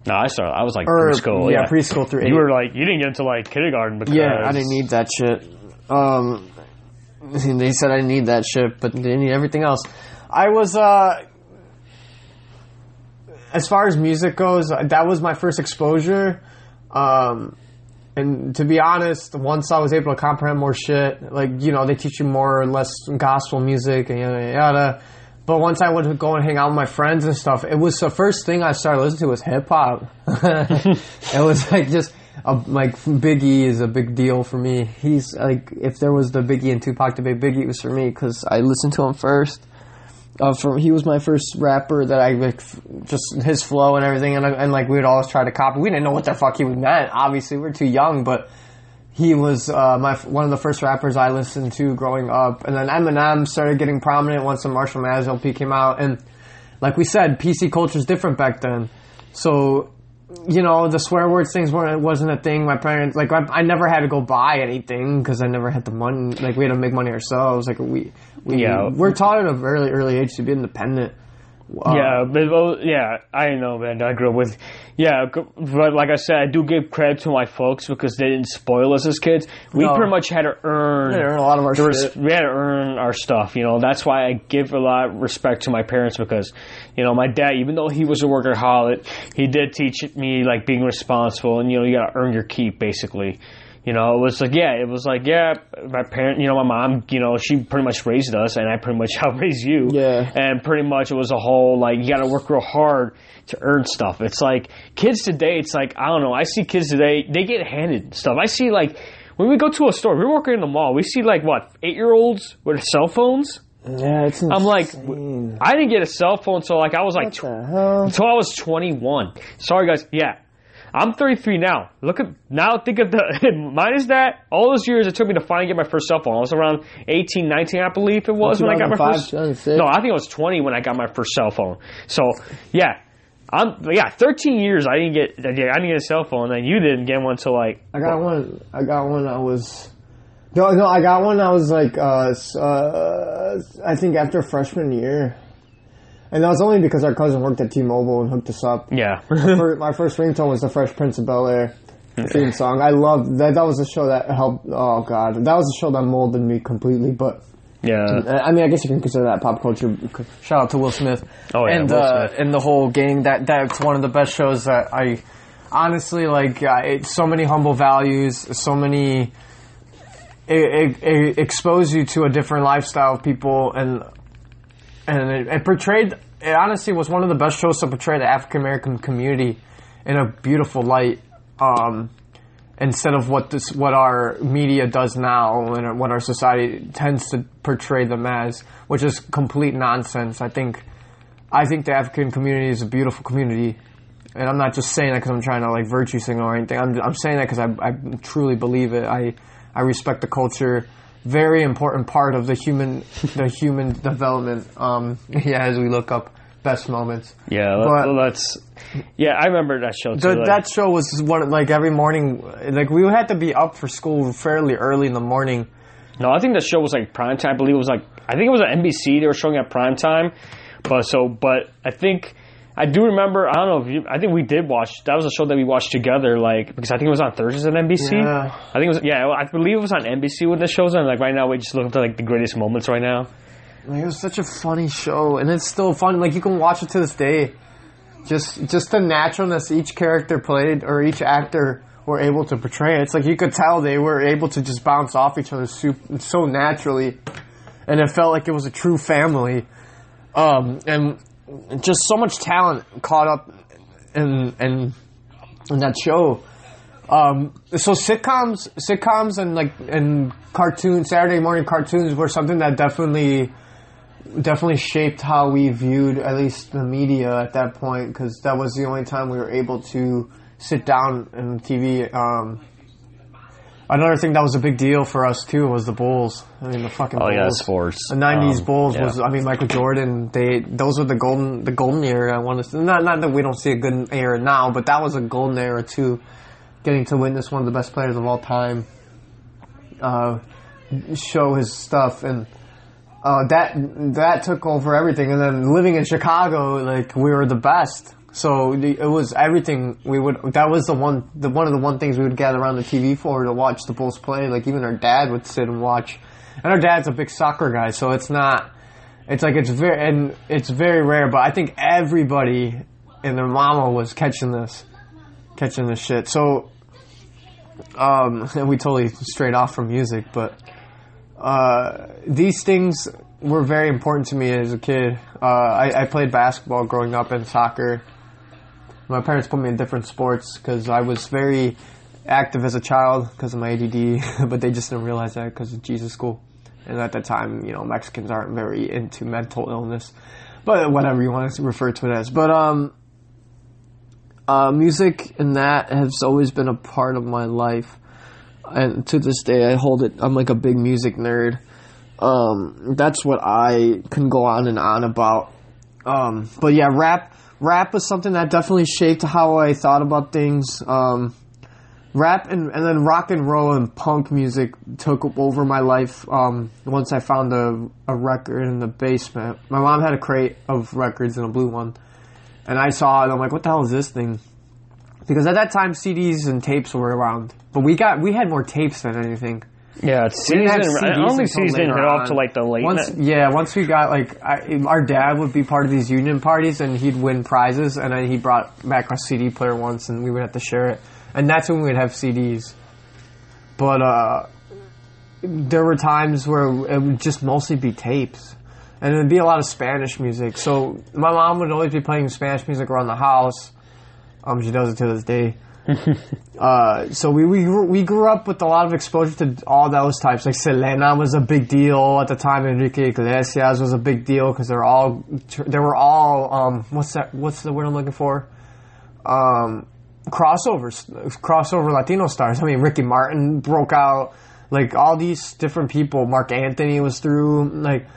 No, I started. I was like Or, preschool. yeah, Yeah, preschool through You eight. were like, you didn't get into like kindergarten because Yeah, I didn't need that shit. Um, they said I need that shit, but they need everything else. I was, uh, as far as music goes, that was my first exposure. Um, and to be honest, once I was able to comprehend more shit, like, you know, they teach you more or less gospel music and yada, yada. But once I would go and hang out with my friends and stuff, it was the first thing I started listening to was hip hop. it was like just a, like Biggie is a big deal for me. He's like if there was the Biggie and Tupac debate, Biggie was for me because I listened to him first. Uh, from he was my first rapper that I like, f- just his flow and everything, and, and like we would always try to copy. We didn't know what the fuck he was meant. Obviously, we are too young, but he was uh, my one of the first rappers I listened to growing up. And then Eminem started getting prominent once the Marshall Mathers LP came out. And like we said, PC culture is different back then. So you know the swear words things weren't wasn't a thing. My parents like I, I never had to go buy anything because I never had the money. Like we had to make money ourselves. Like we we Yeah. we're taught at a very early age to be independent. Uh, Yeah, but well, yeah, I know, man. I grew up with, yeah, but like I said, I do give credit to my folks because they didn't spoil us as kids. We No. pretty much had to earn, had to earn a lot of our res- we had to earn our stuff. You know, that's why I give a lot of respect to my parents because, you know, my dad, even though he was a workaholic, he did teach me like being responsible and you know you got to earn your keep basically. You know, it was like, yeah, it was like, yeah, my parent, you know, my mom, you know, she pretty much raised us and I pretty much helped raise you. Yeah. And pretty much it was a whole, like, you gotta work real hard to earn stuff. It's like, kids today, it's like, I don't know, I see kids today, they get handed stuff. I see, like, when we go to a store, we're working in the mall, we see, like, what, eight year olds with cell phones? Yeah, it's insane. I'm like. I didn't get a cell phone until, like, I was like, hell? until I was 21. Sorry, guys. Yeah. I'm 33 now. Look at now. Think of the minus that all those years it took me to finally get my first cell phone. I was around 18, 19, I believe it was when I got my 2005, first. 2006. No, I think I was 20 when I got my first cell phone. So yeah, I'm yeah 13 years. I didn't get yeah, I didn't get a cell phone, and you didn't get one until like I got one. I got one. I was. No, no, I got one. I was like, uh, uh, I think after freshman year, and that was only because our cousin worked at T-Mobile and hooked us up. yeah. Fir- my first ringtone was the Fresh Prince of Bel Air theme song. I loved that. That was a show that helped. Oh god, that was a show that molded me completely. But yeah. I mean, I guess you can consider that pop culture. Shout out to Will Smith. Oh, yeah, and Will uh, Smith. and the whole gang. That that's one of the best shows that I honestly like. Uh, it, so many humble values. So many. It, it, it exposed you to a different lifestyle of people and and it, it portrayed it honestly was one of the best shows to portray the African American community in a beautiful light um, instead of what this what our media does now and what our society tends to portray them as which is complete nonsense. I think I think the African community is a beautiful community. And I'm not just saying that because I'm trying to like virtue signal or anything. I'm, I'm saying that because I, I truly believe it. I I respect the culture very important part of the human the human development. Um, yeah, as we look up best moments. Yeah, But- that's yeah. I remember that show too. The, like- that show was one like every morning. Like we had to be up for school fairly early in the morning. No, I think the show was like prime time. I believe it was like I think it was at NBC. They were showing at prime time, but so but I think I do remember. I don't know if you. I think we did watch. That was a show that we watched together. Like because I think it was on Thursdays at NBC. Yeah. I think it was. Yeah, I believe it was on NBC when the show's on. Like right now, we just look at like the greatest moments right now. Like, it was such a funny show, and it's still fun. Like you can watch it to this day. Just just the naturalness each character played or each actor were able to portray. It's like you could tell they were able to just bounce off each other so, so naturally, and it felt like it was a true family. Um, and just so much talent caught up in in, in that show. Um, so sitcoms, sitcoms, and like and cartoons, Saturday morning cartoons were something that definitely, definitely shaped how we viewed at least the media at that point because that was the only time we were able to sit down and TV. Um, another thing that was a big deal for us too was the Bulls. I mean the fucking Oh Bulls. yeah, sports. The '90s Um, Bulls yeah. was, I mean, Michael Jordan. They those were the golden the golden era. I want to not not that we don't see a good era now, but that was a golden era too. Getting to witness one of the best players of all time, uh, show his stuff, and uh, that that took over everything. And then living in Chicago, like we were the best. So it was everything we would. That was the one, the one of the one things we would gather around the TV for to watch the Bulls play. Like even our dad would sit and watch, and our dad's a big soccer guy, so it's not. It's like it's very and it's very rare, but I think everybody and their mama was catching this, catching this shit. So, um, and we totally strayed off from music, but uh, these things were very important to me as a kid. Uh, I, I played basketball growing up and soccer. My parents put me in different sports because I was very active as a child because of my ADD, but they just didn't realize that because of Jesus school. And at the time, you know, Mexicans aren't very into mental illness, but whatever you want to refer to it as. But um, uh, music and that has always been a part of my life, and to this day, I hold it. I'm like a big music nerd. Um, that's what I can go on and on about. Um, but yeah, rap rap was something that definitely shaped how I thought about things. Um, rap and, and then rock and roll and punk music took over my life um, once I found a, a record in the basement. My mom had a crate of records and a blue one. And I saw it, and I'm like, what the hell is this thing? Because at that time, CDs and tapes were around. But we got we had more tapes than anything. Yeah, We season. didn't have I CDs don't think until season later hit off to like the late. Once, ni- yeah, once we got like, I, our dad would be part of these union parties, and he'd win prizes, and then he brought back a CD player once, and we would have to share it, and that's when we would have CDs. But uh, there were times where it would just mostly be tapes, and it'd be a lot of Spanish music. So my mom would always be playing Spanish music around the house. Um, she does it to this day. Uh, so we we we grew up with a lot of exposure to all those types. Like Selena was a big deal at the time. Enrique Iglesias was a big deal because they're all they were all um what's that what's the word I'm looking for um crossovers crossover Latino stars. I mean Ricky Martin broke out like all these different people. Marc Anthony was through like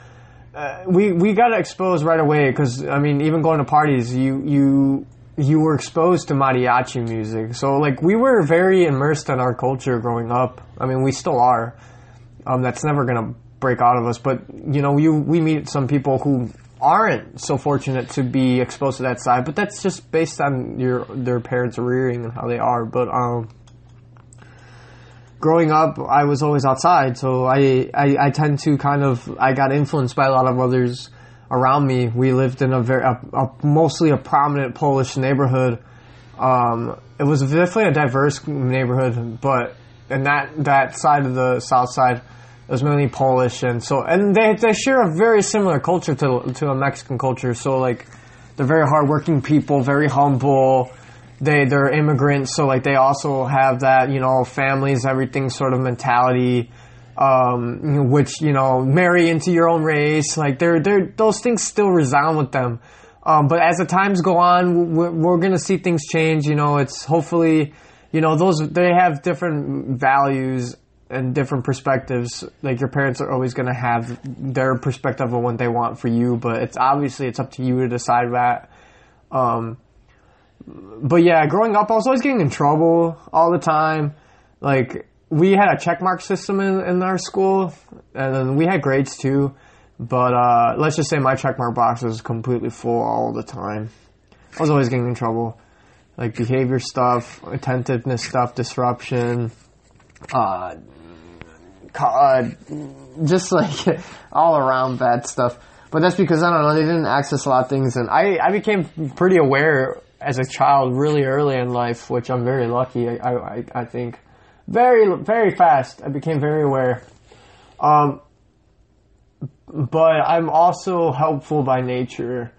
uh, we we got exposed right away because I mean even going to parties you you you were exposed to mariachi music. So like we were very immersed in our culture growing up. I mean we still are. Um, that's never gonna break out of us. But you know you we meet some people who aren't so fortunate to be exposed to that side but that's just based on your their parents rearing and how they are. But um growing up, I was always outside, so I, I, I tend to kind of I got influenced by a lot of others around me. We lived in a very a, a, mostly a prominent Polish neighborhood. Um, it was definitely a diverse neighborhood, but in that that side of the south side, was mainly Polish, and so and they they share a very similar culture to to a Mexican culture. So like, they're very hardworking people, very humble they they're immigrants, so like they also have that you know families, everything sort of mentality, um, which you know marry into your own race. Like they're they're those things still resound with them. Um, but as the times go on, we're, we're gonna see things change. You know, it's hopefully, you know, those they have different values and different perspectives. Like your parents are always gonna have their perspective of what they want for you, but it's obviously it's up to you to decide that. Um, but yeah, growing up, I was always getting in trouble all the time. Like we had a checkmark system in, in our school, and then we had grades too. But uh, let's just say my checkmark box was completely full all the time. I was always getting in trouble, like behavior stuff, attentiveness stuff, disruption, uh, uh, just like all around bad stuff. But that's because I don't know they didn't access a lot of things, and I I became pretty aware as a child really early in life, which I'm very lucky. I I, I think very very fast. I became very aware. Um, but I'm also helpful by nature.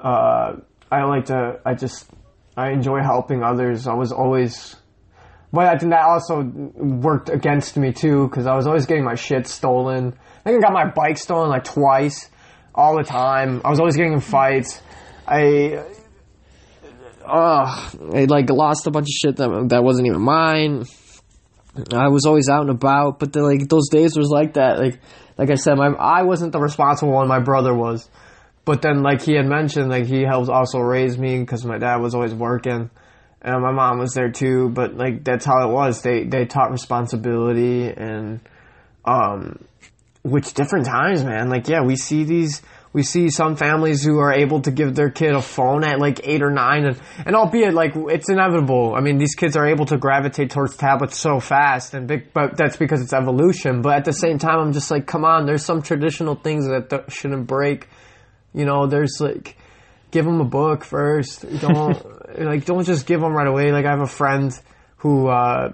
Uh, I like to. I just. I enjoy helping others. I was always. But I think that also worked against me too, because I was always getting my shit stolen. I think I got my bike stolen like twice, all the time. I was always getting in fights. I. Uh, I like lost a bunch of shit that that wasn't even mine. I was always out and about, but the, like those days was like that. Like, like I said, my I wasn't the responsible one. My brother was, but then like he had mentioned, like he helped also raise me because my dad was always working, and my mom was there too. But like that's how it was. They they taught responsibility and, um, which different times, man. Like yeah, we see these. We see some families who are able to give their kid a phone at like eight or nine, and, and albeit like it's inevitable. I mean, these kids are able to gravitate towards tablets so fast, and big, but that's because it's evolution. But at the same time, I'm just like, come on, there's some traditional things that th- shouldn't break. You know, there's like, give them a book first. Don't like, don't just give them right away. Like I have a friend who uh,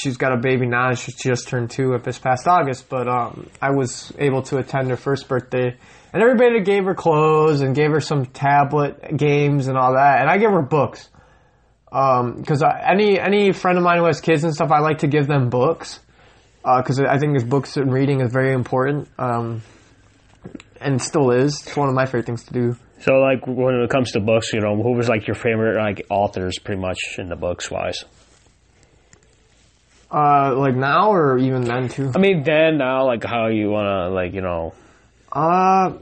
she's got a baby now. She just turned two at this past August, but um, I was able to attend her first birthday, and everybody gave her clothes and gave her some tablet games and all that, and I gave her books. Because any any friend of mine who has kids and stuff, I like to give them books because I think his books and reading is very important, um, and still is. It's one of my favorite things to do. So, like, when it comes to books, you know, who was like your favorite like authors, pretty much in the books wise? Uh, like now or even then too. I mean, then now, like, how you wanna, like, you know, Uh,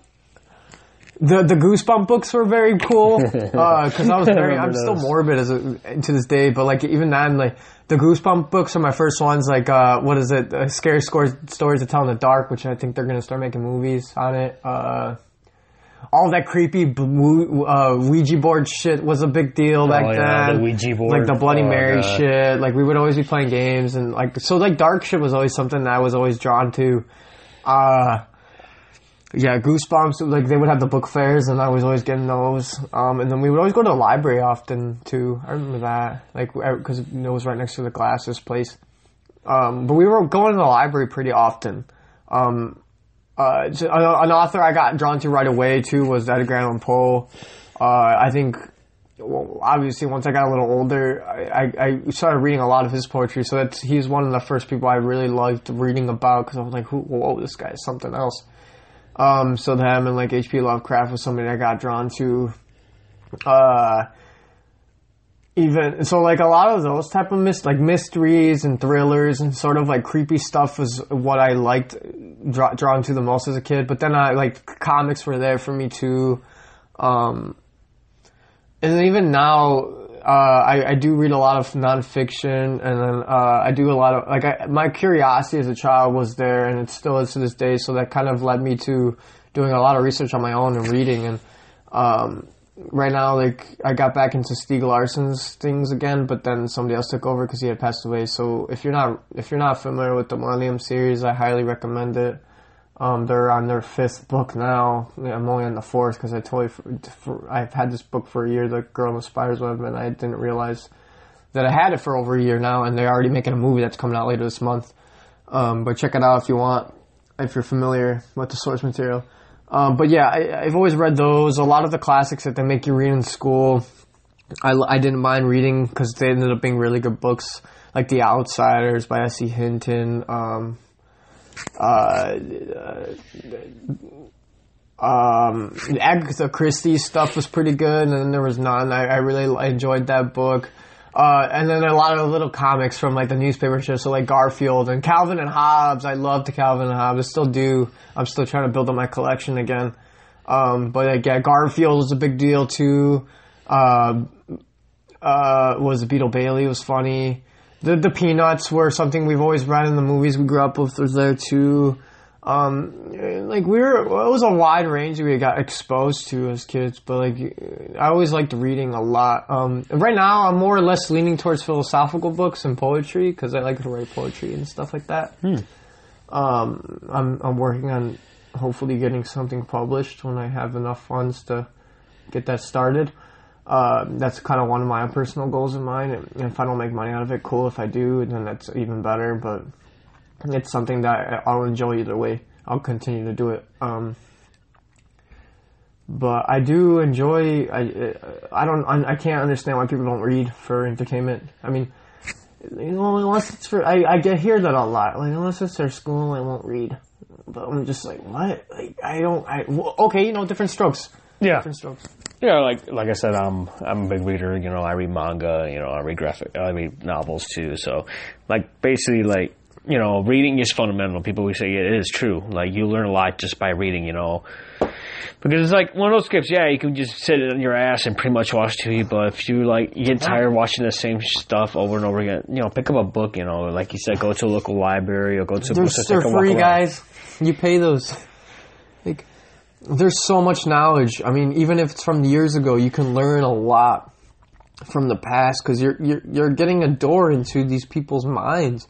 the the Goosebump books were very cool because I was very I'm still morbid as a, to this day, but like even then like the Goosebump books are my first ones. Like uh, what is it? Uh, Scary scores, stories to tell in the dark, which I think they're gonna start making movies on it. Uh, all that creepy uh, Ouija board shit was a big deal back Oh, yeah, then. the Ouija board. like the Bloody Oh, Mary God. shit. Like we would always be playing games and like so like dark shit was always something that I was always drawn to. Uh yeah, Goosebumps. Like they would have the book fairs, and I was always getting those. Um, and then we would always go to the library often too. I remember that, like because it was right next to the glasses place. Um, but we were going to the library pretty often. Um, uh, an an author I got drawn to right away too was Edgar Allan Poe. Uh, I think, well, obviously, once I got a little older, I, I, I started reading a lot of his poetry. So that's he's one of the first people I really liked reading about because I was like, who, whoa, this guy is something else. Um, so them and like H.P. Lovecraft was somebody I got drawn to. Uh, even so, like a lot of those type of mys- like mysteries and thrillers and sort of like creepy stuff was what I liked dra- drawn to the most as a kid. But then I like comics were there for me too. Um, and even now, uh, I, I do read a lot of nonfiction, and then uh, I do a lot of like I, my curiosity as a child was there, and it still is to this day. So that kind of led me to doing a lot of research on my own and reading. And um, right now, like I got back into Stieg Larsson's things again, but then somebody else took over because he had passed away. So if you're not if you're not familiar with the Millennium series, I highly recommend it. Um, they're on their fifth book now. I'm only on the fourth because I totally for, I've had this book for a year, The Girl in the Spider's Web, and I didn't realize that I had it for over a year now. And they're already making a movie that's coming out later this month. Um, but check it out if you want, if you're familiar with the source material. Um, but yeah, I, I've always read those. A lot of the classics that they make you read in school, I, I didn't mind reading because they ended up being really good books, like The Outsiders by S.E. Hinton. Um, uh, um, Agatha Christie stuff was pretty good, and then there was none. I, I really enjoyed that book. Uh, and then a lot of little comics from like the newspaper shows, so like Garfield and Calvin and Hobbes. I loved Calvin and Hobbes. I still do. I'm still trying to build up my collection again. Um, but like, yeah, Garfield was a big deal too. Uh, uh, was Beetle Bailey was funny. The the Peanuts were something we've always read in the movies we grew up with. Was there too. Um, like we were, well, it was a wide range we got exposed to as kids, but like I always liked reading a lot. Um, right now I'm more or less leaning towards philosophical books and poetry because I like to write poetry and stuff like that. Um, I'm I'm working on hopefully getting something published when I have enough funds to get that started. Uh, that's kind of one of my personal goals in mind. And if I don't make money out of it, cool. If I do, then that's even better. But it's something that I'll enjoy either way. I'll continue to do it. Um, but I do enjoy. I I don't. I can't understand why people don't read for entertainment. I mean, you know, unless it's for. I I get hear that a lot. Like unless it's their school, I won't read. But I'm just like, what? Like I don't. I okay, you know, different strokes. Yeah. Different strokes. Yeah, like like I said, I'm I'm a big reader. You know, I read manga. You know, I read graphic. I read novels too. So, like basically, like you know, reading is fundamental. People will say it is true. Like you learn a lot just by reading. You know, because it's like one of those scripts. Yeah, you can just sit on your ass and pretty much watch TV. But if you like you get tired of watching the same stuff over and over again, you know, pick up a book. You know, like you said, go to a local library or go to a They're, bookstore, they're a free, guys. You pay those. There's so much knowledge. I mean, even if it's from years ago, you can learn a lot from the past because you're you're you're getting a door into these people's minds,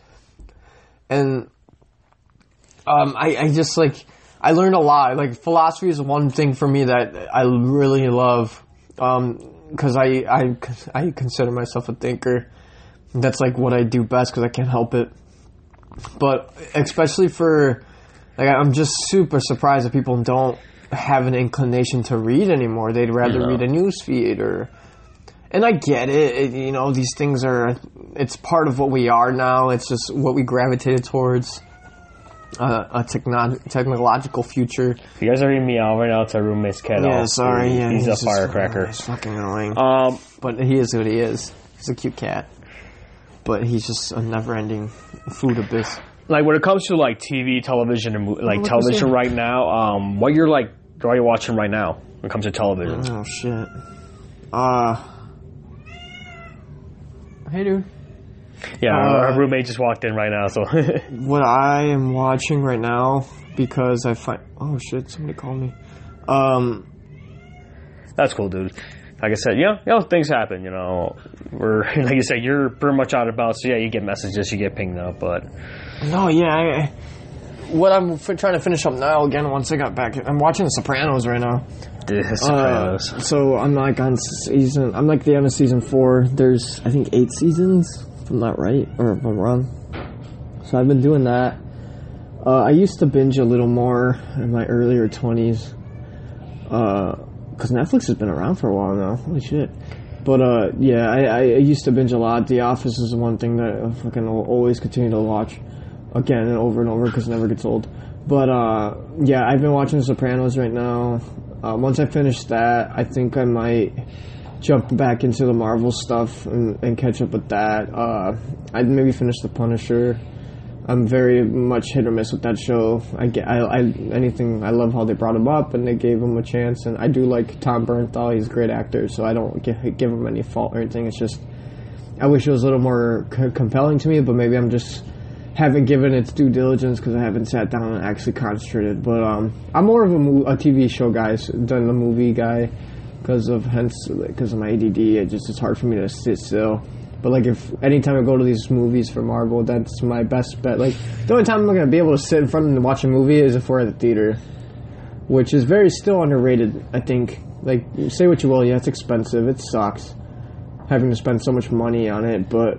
and um, I I just like I learned a lot. Like philosophy is one thing for me that I really love because I I I consider myself a thinker. That's like what I do best because I can't help it but especially for like I'm just super surprised that people don't have an inclination to read anymore. They'd rather No. read a news feed or and I get it, it. You know, these things are. It's part of what we are now. It's just what we gravitated towards. Uh, a techno- technological future. If you guys are hearing me out right now, it's our roommate's cat. Yeah, sorry. Yeah, he's, just- a firecracker. He's fucking annoying. Um, but he is what he is. He's a cute cat. But he's just a never-ending food abyss. like when it comes to like TV, television, and like television right now, um, what you're like, what are you watching right now when it comes to television? Oh shit. Uh. Hey, dude. Yeah, Uh, our roommate just walked in right now, so What I am watching right now because I find. Oh shit! Somebody called me. Um. that's cool, dude. Like I said, you know, you know, things happen. You know, we're like you said, you're pretty much out about. So yeah, you get messages, you get pinged up, but No, yeah. I, what I'm f- trying to finish up now again. Once I got back, I'm watching The Sopranos right now. the Uh, Sopranos. so I'm like on season. I'm like the end of season four. There's I think eight seasons. If I'm not right, or if I'm wrong. So I've been doing that. Uh, I used to binge a little more in my earlier 20s. Because Netflix has been around for a while now. Holy shit. But uh, yeah, I, I used to binge a lot. The Office is one thing that I fucking always continue to watch again and over and over because it never gets old. But uh, yeah, I've been watching The Sopranos right now. Uh, once I finish that, I think I might jump back into the Marvel stuff and, and catch up with that. Uh, I'd maybe finish The Punisher. I'm very much hit or miss with that show. I get, I, I, anything. I love how they brought him up and they gave him a chance. And I do like Tom Bernthal. He's a great actor, so I don't give, give him any fault or anything. It's just I wish it was a little more c- compelling to me, but maybe I'm just haven't given its due diligence because I haven't sat down and actually concentrated. But um, I'm more of a, mo- a TV show guy than a movie guy because of hence because of my ADD. It just it's hard for me to sit still. But like if anytime I go to these movies for Marvel, that's my best bet. Like the only time I'm gonna be able to sit in front and watch a movie is if we're at the theater, which is very still underrated. I think. Like say what you will, yeah, it's expensive. It sucks having to spend so much money on it, but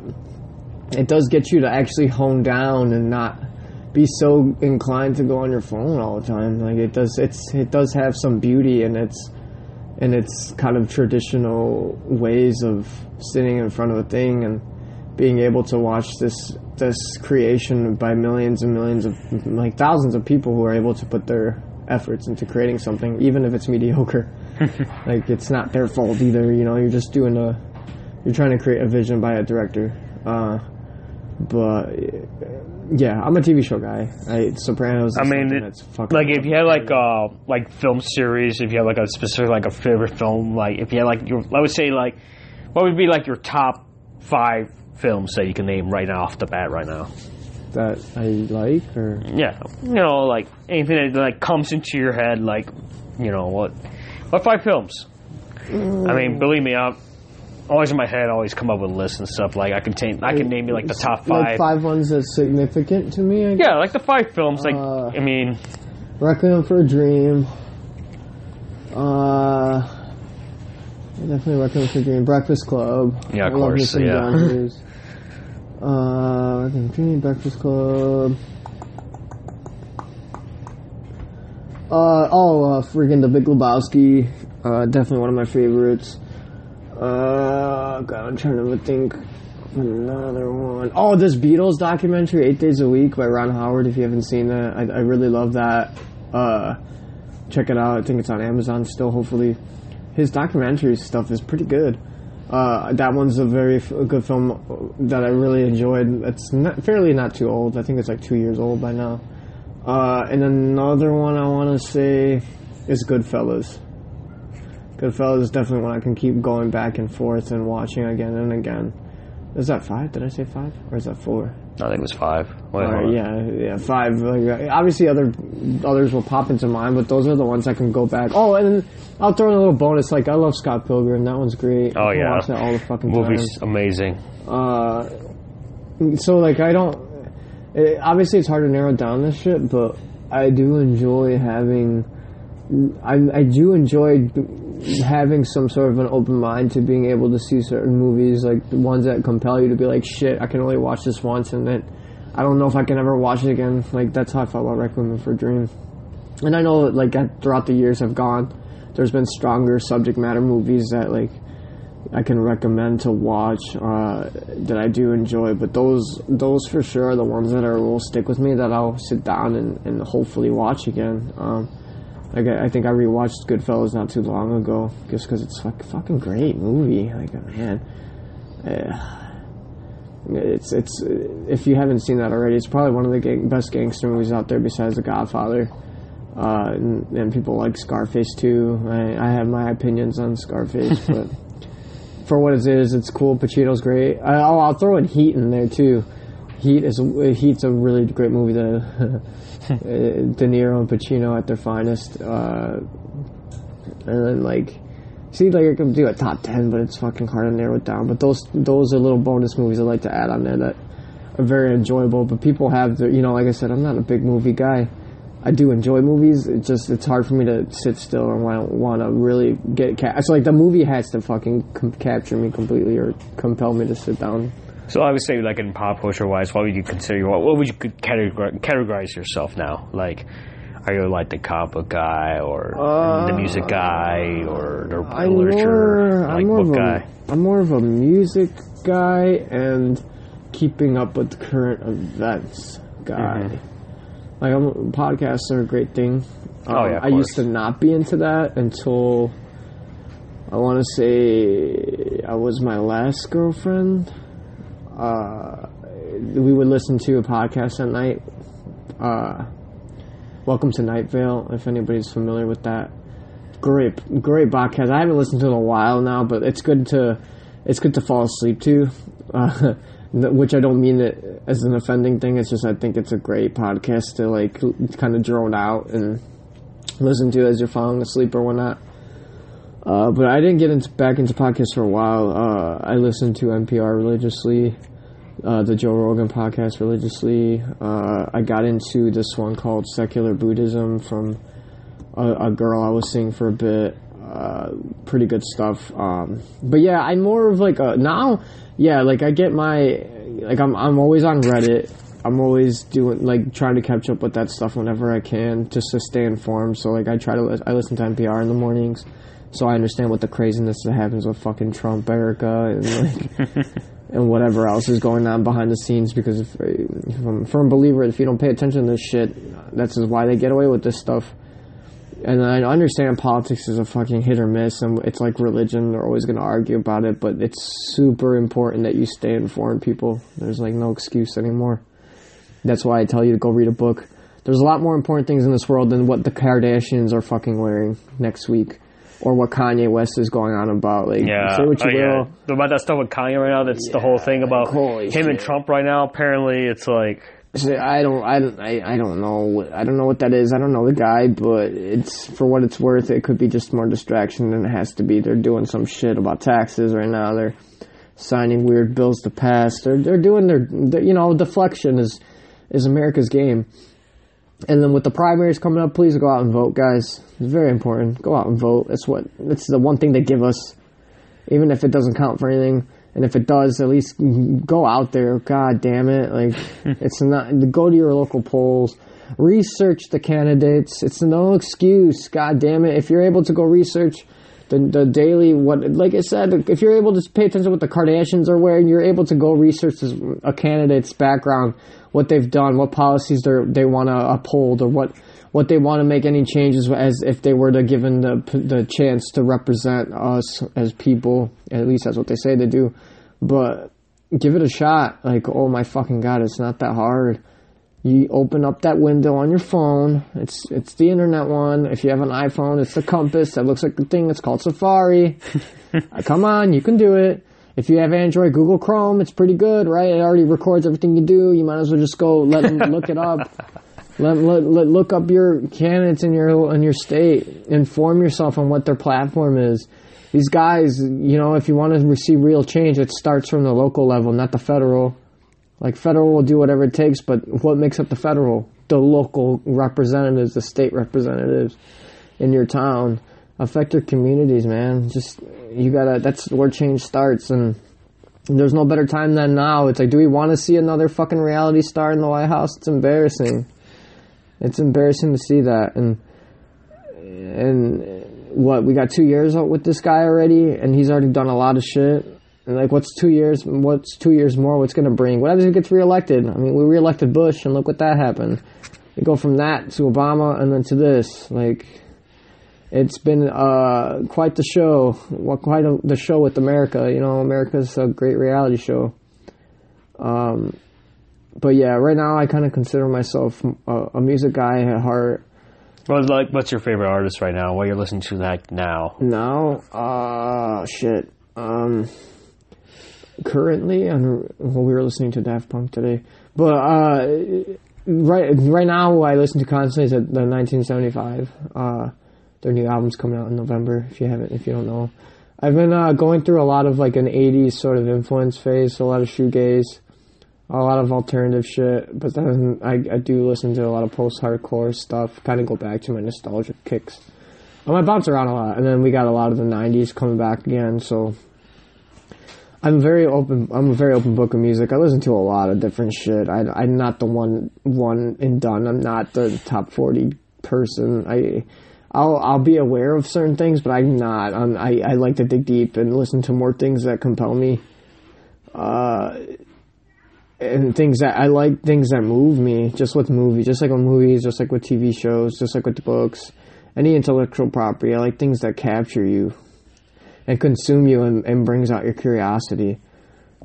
it does get you to actually hone down and not be so inclined to go on your phone all the time. Like it does, it's it does have some beauty in its in its kind of traditional ways of sitting in front of a thing and being able to watch this this creation by millions and millions of like thousands of people who are able to put their efforts into creating something, even if it's mediocre. like it's not their fault either. You know, you're just doing a you're trying to create a vision by a director. Uh, but yeah, I'm a TV show guy. I, Sopranos. I mean, it- that's fucking like if you had like a uh, like film series, if you had like a specific like a favorite film, like if you had like your, I would say like, what would be like your top five films that you can name right now off the bat right now? that I like, or Yeah, you know, like anything that like comes into your head, like you know what, what five films? I mean, mm. believe me, I'm always in my head. Always come up with lists and stuff. Like I can take, I can name you like the top like five. five ones that's significant to me. I guess. Yeah, like the five films. Like Uh, I mean, Requiem for a Dream. Uh, definitely Requiem for a Dream. Breakfast Club. Yeah, of I love course, some yeah. Uh, Requiem for a Dream, Breakfast Club. Uh, oh, uh, freaking The Big Lebowski. Uh, definitely one of my favorites. Uh, God, I'm trying to think. Another one. Oh, this Beatles documentary, Eight Days a Week by Ron Howard. If you haven't seen that, I, I really love that. Uh, check it out. I think it's on Amazon still. Hopefully, his documentary stuff is pretty good. Uh, that one's a very good film that I really enjoyed. It's not, fairly not too old. I think it's like two years old by now. Uh, and another one I want to say is Goodfellas. Goodfellas is definitely one I can keep going back and forth and watching again and again. Is that five? Did I say five, or is that four? I think it was five. Wait, Or, yeah, yeah, five. Like, obviously, other others will pop into mind, but those are the ones I can go back. Oh, and I'll throw in a little bonus. Like I love Scott Pilgrim. That one's great. Oh I yeah, watch that all the fucking movie's time. amazing. Uh, so like I don't. It, obviously, it's hard to narrow down this shit, but I do enjoy having. I I do enjoy having some sort of an open mind to being able to see certain movies, like the ones that compel you to be like, shit, I can only watch this once, and then I don't know if I can ever watch it again. Like that's how I felt about Requiem for a Dream. And I know that like throughout the years have gone, there's been stronger subject matter movies that like I can recommend to watch uh, that I do enjoy. But those those for sure are the ones that are will stick with me that I'll sit down and, and hopefully watch again. Um, like I, I think I rewatched Goodfellas not too long ago just because it's like fucking great movie. Like man, uh, it's it's if you haven't seen that already, it's probably one of the gang, best gangster movies out there besides The Godfather. Uh, and, and people like Scarface too. I, I have my opinions on Scarface, but for what it is, it's cool. Pacino's great. I, oh, I'll throw in Heat in there too. Heat is Heat's a really great movie. The De Niro and Pacino at their finest, uh, and then like seems like I could do a top ten, but it's fucking hard to narrow it down. But those those are little bonus movies I like to add on there that are very enjoyable. But people have the you know, like I said, I'm not a big movie guy. I do enjoy movies. It's just it's hard for me to sit still and want want to really get. Ca- it's like the movie has to fucking com- capture me completely or compel me to sit down. So I would say, like in pop culture wise, what would you consider? What, what would you categorize, categorize yourself now? Like, are you like the comic book guy or Uh, the music guy or the I'm literature more, like I'm more book of guy? a, I'm more of a music guy and keeping up with current events guy. Mm-hmm. Like I'm, podcasts are a great thing. Oh, Um, yeah, of I used to not be into that until I want to say I was my last girlfriend. Uh, we would listen to a podcast at night. Uh, Welcome to Night Vale, if anybody's familiar with that. Great, great podcast. I haven't listened to it in a while now, but it's good to, it's good to fall asleep to. Uh, which I don't mean it as an offending thing. It's just I think it's a great podcast to like kind of drone out and listen to as you're falling asleep or whatnot. Uh, but I didn't get into back into podcasts for a while. Uh, I listened to NPR religiously, uh, the Joe Rogan podcast religiously. Uh, I got into this one called Secular Buddhism from a, a girl I was seeing for a bit. Uh, pretty good stuff. Um, but yeah, I'm more of like a now. Yeah, like I get my like I'm I'm always on Reddit. I'm always doing like trying to catch up with that stuff whenever I can just to stay informed. So like I try to I listen to NPR in the mornings, so I understand what the craziness that happens with fucking Trump, Erica, and like and whatever else is going on behind the scenes. Because if, if I'm a firm believer, if you don't pay attention to this shit, that's why they get away with this stuff. And I understand politics is a fucking hit or miss, and it's like religion. They're always going to argue about it, but it's super important that you stay informed, people. There's like no excuse anymore. That's why I tell you to go read a book. There's a lot more important things in this world than what the Kardashians are fucking wearing next week, or what Kanye West is going on about. Like, Yeah, say what you oh, yeah. will. About that stuff with Kanye right now. That's the whole thing about him and. Trump right now. Apparently, it's like I don't, I don't, I, I don't know. what- I don't know what that is. I don't know the guy, but it's for what it's worth. It could be just more distraction than it has to be. They're doing some shit about taxes right now. They're signing weird bills to pass. They're they're doing their, their you know, deflection is is America's game. And then with the primaries coming up, please go out and vote, guys. It's very important. Go out and vote. That's what. That's the one thing they give us even if it doesn't count for anything. And if it does, at least go out there. God damn it! Like it's not. Go to your local polls. Research the candidates. It's no excuse. God damn it! If you're able to go research the the daily what, like I said, if you're able to pay attention to what the Kardashians are wearing, you're able to go research this, a candidate's background, what they've done, what policies they they want to uphold, or what what they want to make any changes as if they were to given the the chance to represent us as people. At least that's what they say they do. But give it a shot. Like, oh my fucking god, it's not that hard. You open up that window on your phone. It's it's the internet one. If you have an iPhone, it's the compass that looks like the thing. It's called Safari. Come on, you can do it. If you have Android, Google Chrome, it's pretty good, right? It already records everything you do. You might as well just go let them look it up. Let, let, let look up your candidates in your in your state. Inform yourself on what their platform is. These guys, you know, if you want to receive real change, it starts from the local level, not the federal. Like federal will do whatever it takes, but what makes up the federal? The local representatives, the state representatives in your town. Affect your communities, man. Just you gotta. That's where change starts, and there's no better time than now. It's like, do we want to see another fucking reality star in the White House? It's embarrassing. It's embarrassing to see that, and and what we got two years out with this guy already, and he's already done a lot of shit. And like, what's two years? What's two years more? What's gonna bring? What happens if he gets reelected? I mean, we reelected Bush, and look what that happened. We go from that to Obama, and then to this. Like, it's been uh, quite the show, well, quite a, the show with America. You know, America's a great reality show. Um, but yeah, right now I kind of consider myself a, a music guy at heart. What's like? What's your favorite artist right now? What you're listening to like now? Now, uh, shit. Um, currently, and well, we were listening to Daft Punk today, but uh, right right now, I listen to constantly is the 1975. Uh, their new album's coming out in November. If you haven't, if you don't know, I've been uh, going through a lot of like an 80s sort of influence phase, a lot of shoegaze, a lot of alternative shit. But then I, I do listen to a lot of post-hardcore stuff. Kind of go back to my nostalgic kicks. Um, I bounce around a lot, and then we got a lot of the '90s coming back again. So I'm very open. I'm a very open book of music. I listen to a lot of different shit. I, I'm not the one one and done. I'm not the top forty person. I I'll I'll be aware of certain things, but I'm not. I'm, I I like to dig deep and listen to more things that compel me. Uh, and things that I like, things that move me, just with movies, just like with movies, just like with TV shows, just like with the books, any intellectual property. I like things that capture you and consume you and, and brings out your curiosity.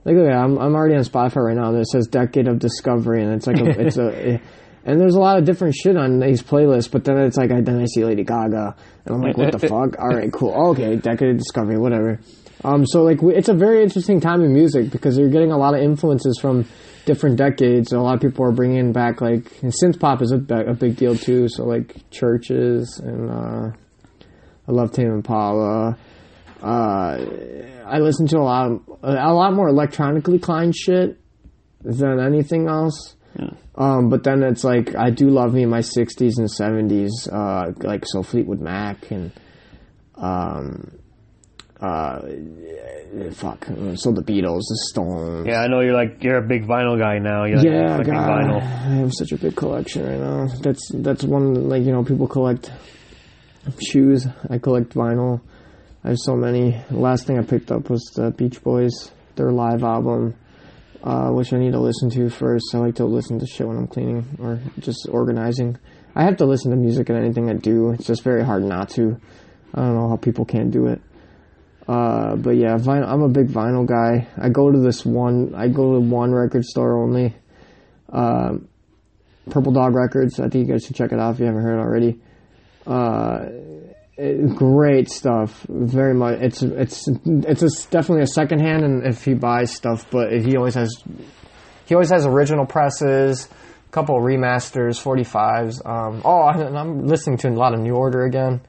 Like, look I'm I'm already on Spotify right now. And it says Decade of Discovery, and it's like a, it's a. And there's a lot of different shit on these playlists, but then it's like I then I see Lady Gaga, and I'm like, what the fuck? All right, cool. Okay, Decade of Discovery, whatever. Um, so like it's a very interesting time in music because you're getting a lot of influences from different decades. A lot of people are bringing back like and synth pop is a, a big deal too. So like CHVRCHES and uh, I love Tame Impala. Uh, I listen to a lot of, a lot more electronically inclined shit than anything else. Um, but then it's like I do love me in my '60s and '70s, uh, like so Fleetwood Mac and um, uh, fuck, so the Beatles, the Stones. Yeah, I know you're like you're a big vinyl guy now. You're like Yeah, collecting God, vinyl. I have such a big collection right now. That's that's one like you know people collect shoes. I collect vinyl. I have so many. The last thing I picked up was the Beach Boys, their live album, uh, which I need to listen to first. I like to listen to shit when I'm cleaning or just organizing. I have to listen to music in anything I do. It's just very hard not to. I don't know how people can't do it. Uh, but yeah, vinyl, I'm a big vinyl guy. I go to this one, I go to one record store only. Um, Purple Dog Records. I think you guys should check it out if you haven't heard it already. Uh, it- great stuff. Very much. It's it's it's a, definitely a secondhand, and if he buys stuff, but he always has he always has original presses, a couple remasters, forty fives. Um, oh, I'm listening to a lot of New Order again.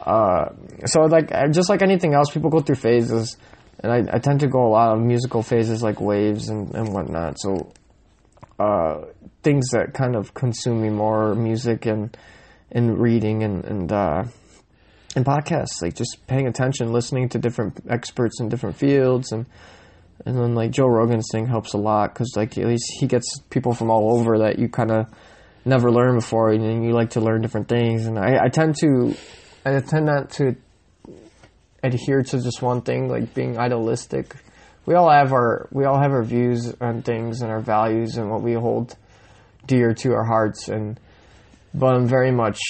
Uh, so like just like anything else, people go through phases, and I, I tend to go a lot of musical phases like waves and, and whatnot. So uh, things that kind of consume me more, music and and reading and and uh, and podcasts, like just paying attention, listening to different experts in different fields, and and then like Joe Rogan's thing helps a lot because like at least he gets people from all over that you kind of never learned before, and you like to learn different things. And I, I tend to I tend not to adhere to just one thing, like being idealistic. We all have our we all have our views on things and our values and what we hold dear to our hearts, and but I'm very much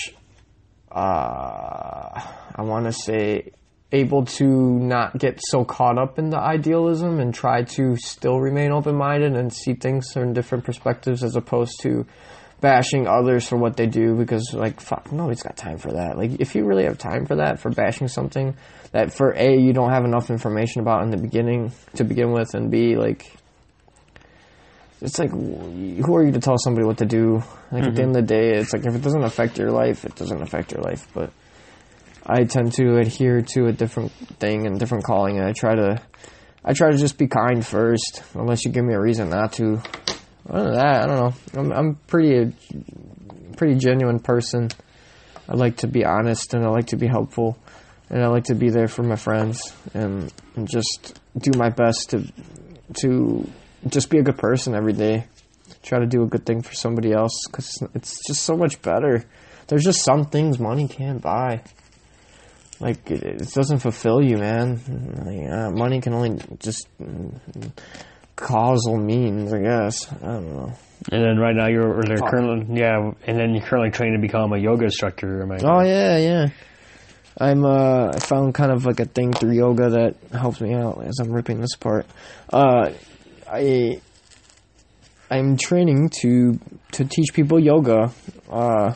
Uh, I want to say able to not get so caught up in the idealism and try to still remain open minded and see things from different perspectives as opposed to bashing others for what they do because like fuck nobody's got time for that. Like if you really have time for that for bashing something that for a you don't have enough information about in the beginning to begin with and b like it's like who are you to tell somebody what to do? Like at the end of the day it's like if it doesn't affect your life it doesn't affect your life but i tend to adhere to a different thing and different calling and i try to i try to just be kind first unless you give me a reason not to. Other than that i don't know. I'm, I'm pretty a pretty genuine person. I like to be honest and i like to be helpful and i like to be there for my friends and, and just do my best to to just be a good person every day. Try to do a good thing for somebody else because it's just so much better. There's just some things money can't buy. like it, it doesn't fulfill you, man. Like, uh, money can only just mm, causal means, I guess. I don't know. And then right now you're or they're currently yeah, and then you're currently trying to become a yoga instructor. Am I Oh yeah, yeah. I'm uh I found kind of like a thing through yoga that helps me out as I'm ripping this apart. Uh I I'm training to to teach people yoga. Uh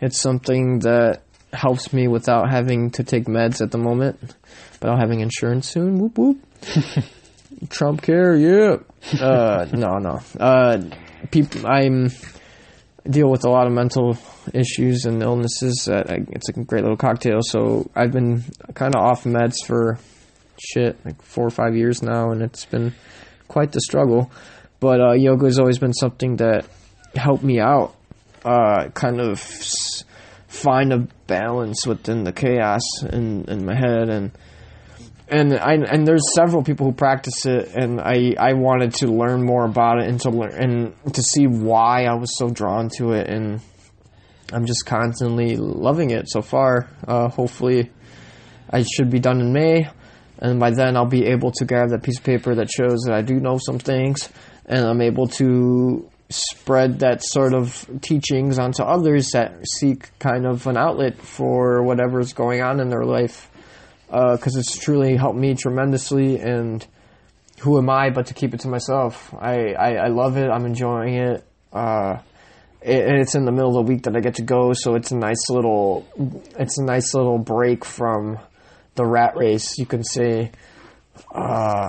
it's something that helps me without having to take meds at the moment, but I'm having insurance soon. Whoop whoop. Trump care, yeah. Uh no, no. Uh people I'm deal with a lot of mental issues and illnesses. That I, it's a great little cocktail. So I've been kind of off meds for shit like four or five years now, and it's been quite the struggle. But uh, yoga has always been something that helped me out, uh, kind of find a balance within the chaos in, in my head and. And I and there's several people who practice it, and I, I wanted to learn more about it and to learn and to see why I was so drawn to it, and I'm just constantly loving it so far. Uh, hopefully, I should be done in May, and by then I'll be able to grab that piece of paper that shows that I do know some things, and I'm able to spread that sort of teachings onto others that seek kind of an outlet for whatever's going on in their life because it's truly helped me tremendously. And who am I but to keep it to myself? I, I, I love it. I'm enjoying it. Uh, it. It's in the middle of the week that I get to go, so it's a nice little, it's a nice little break from the rat race, you can say. Uh,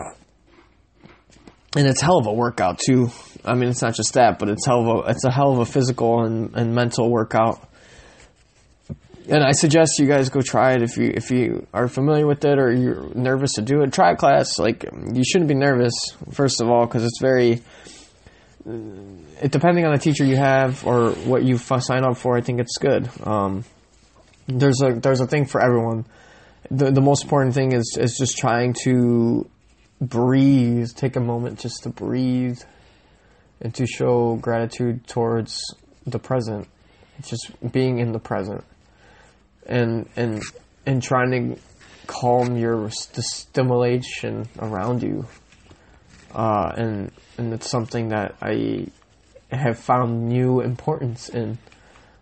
and it's hell of a workout too. I mean, it's not just that, but it's hell of a, it's a hell of a physical and, and mental workout and I suggest you guys go try it if you if you are familiar with it or you're nervous to do it. Try a class. Like you shouldn't be nervous first of all because it's very. It depending on the teacher you have or what you sign up for, I think it's good. Um, there's a there's a thing for everyone. The the most important thing is is just trying to breathe. Take a moment just to breathe, and to show gratitude towards the present. It's just being in the present and and and trying to calm your the stimulation around you. Uh, and and it's something that I have found new importance in.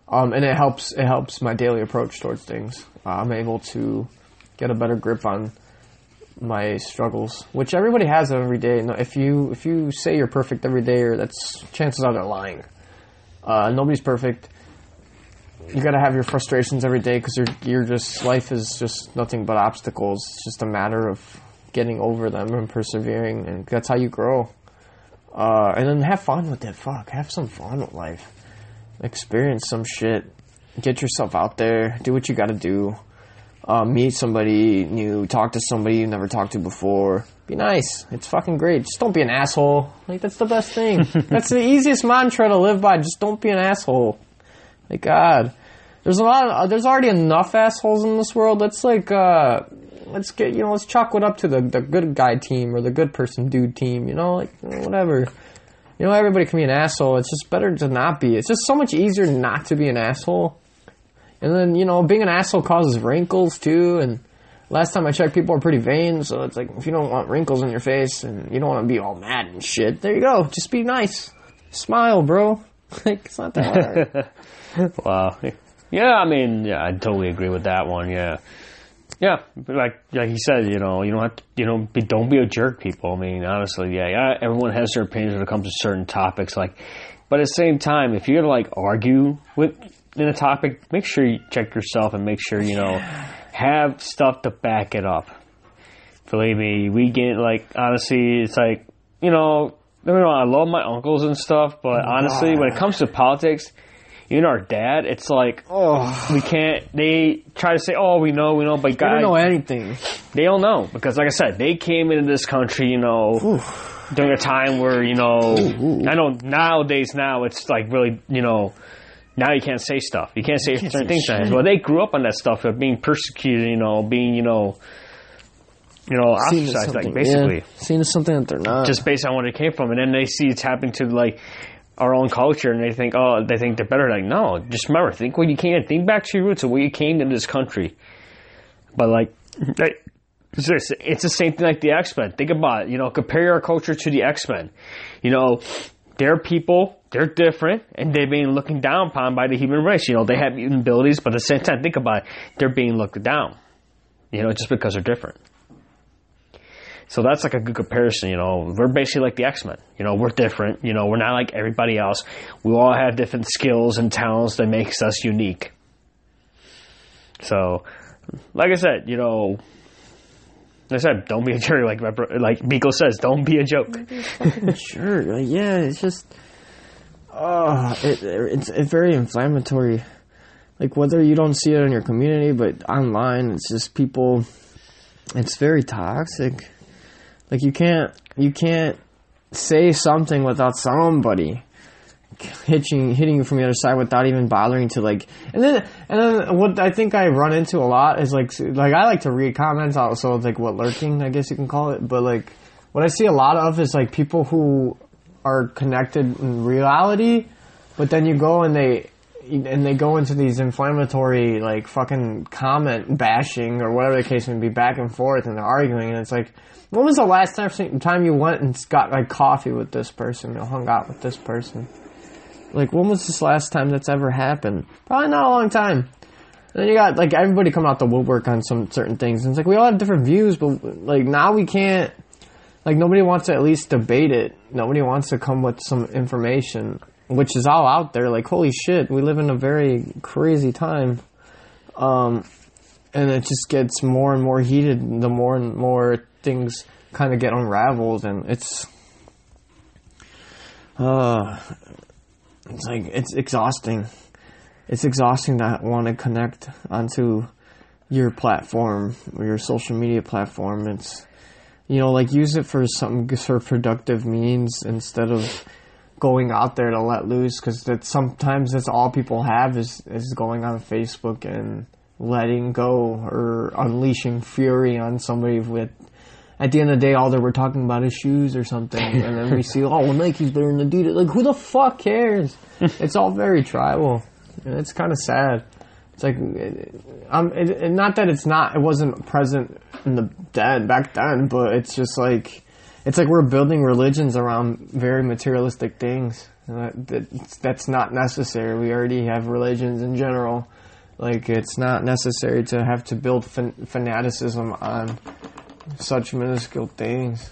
Um, and it helps it helps my daily approach towards things. Uh, I'm able to get a better grip on my struggles, which everybody has every day. If you if you say you're perfect every day, or that's chances are they're lying. Uh, nobody's perfect you got to have your frustrations every day because you're you're just life is just nothing but obstacles. It's just a matter of getting over them and persevering, and that's how you grow. Uh, and then have fun with it. Fuck, have some fun with life. Experience some shit. Get yourself out there. Do what you got to do. Uh, meet somebody new. Talk to somebody you never talked to before. Be nice. It's fucking great. Just don't be an asshole. Like that's the best thing. that's the easiest mantra to live by. Just don't be an asshole. Like God, there's a lot. Of, there's already enough assholes in this world. Let's like, uh, let's get you know, let's chalk it up to the the good guy team or the good person dude team. You know, like whatever. You know, everybody can be an asshole. It's just better to not be. It's just so much easier not to be an asshole. And then you know, being an asshole causes wrinkles too. And last time I checked, people are pretty vain. So it's like if you don't want wrinkles in your face and you don't want to be all mad and shit, there you go. Just be nice. Smile, bro. like it's not that hard. Wow. Yeah, I mean, yeah, I totally agree with that one. Yeah, yeah, like like he said, you know, you don't have to, you know, be, don't be a jerk, people. I mean, honestly, yeah, yeah, everyone has their opinions when it comes to certain topics. Like, but at the same time, if you're gonna like argue with in a topic, make sure you check yourself and make sure you know have stuff to back it up. Believe me, we get like honestly, it's like you know, I love my uncles and stuff, but honestly, when it comes to politics even our dad, it's like oh, we can't. They try to say, "Oh, we know, we know," but guys, don't know anything. they don't know because, like I said, they came into this country, you know, during a time where you know, I know nowadays now it's like really, you know, now you can't say stuff. You can't say certain say things. shit. Well, they grew up on that stuff of being persecuted, you know, being, you know, you know, Seen ostracized, like basically yeah, seen as something that they're not. just based on where they came from, and then they see it's happening to like our own culture, and they think, oh, they think they're better. Like, no, just remember, think where you came, think back to your roots of where you came to this country. But like, it's the same thing like the X Men. Think about it. You know, compare our culture to the X Men. You know, they're people, they're different, and they're being looked down upon by the human race. You know, they have mutant abilities, but at the same time, think about it, they're being looked down. You know, just because they're different. So that's like a good comparison. You know, we're basically like the X Men. You know, we're different. You know, we're not like everybody else. We all have different skills and talents that makes us unique. So, like I said, you know, like I said, don't be a jerk. Like like Biko says, don't be a joke. Sure, like, yeah, it's just, uh, it, it's it's very inflammatory. Like whether you don't see it in your community, but online, it's just people. It's very toxic. Like you can't you can't say something without somebody hitting hitting you from the other side without even bothering to like and then and then what I think I run into a lot is like like I like to read comments also like what lurking I guess you can call it but like what I see a lot of is like people who are connected in reality but then you go and they and they go into these inflammatory like fucking comment bashing or whatever the case may be back and forth and they're arguing and it's like when was the last time time you went and got like coffee with this person or hung out with this person like, when was this last time that's ever happened? Probably not a long time. And then you got like everybody coming out the woodwork on some certain things. And it's like we all have different views, but like now we can't. Like nobody wants to at least debate it. Nobody wants to come with some information, which is all out there. Like holy shit, we live in a very crazy time. Um, and it just gets more and more heated the more and more things kind of get unraveled, and it's. Uh, it's like it's exhausting. It's exhausting to want to connect onto your platform or your social media platform. It's you know like use it for some sort of productive means instead of going out there to let loose because that sometimes that's all people have is is going on Facebook and letting go or unleashing fury on somebody with at the end of the day, all that we're talking about is shoes or something, and then we see, oh, well, Nike's better than Adidas. Like, who the fuck cares? it's all very tribal, and it's kind of sad. It's like, um, it, it, not that it's not, it wasn't present in the dead back then, but it's just like, it's like we're building religions around very materialistic things. That, that- that's not necessary. We already have religions in general. Like, it's not necessary to have to build fan- fanaticism on such minuscule things,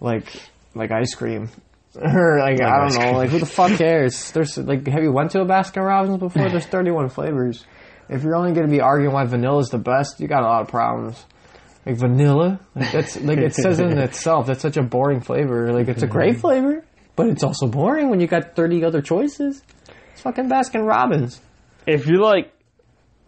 like like ice cream, or like I don't know, cream. like who the fuck cares? There's like, have you went to a Baskin Robbins before? There's 31 flavors. If you're only going to be arguing why vanilla is the best, you got a lot of problems. Like vanilla, like that's like it says in itself, that's such a boring flavor. Like it's a great flavor, but it's also boring when you got 30 other choices. It's fucking Baskin Robbins, If you like,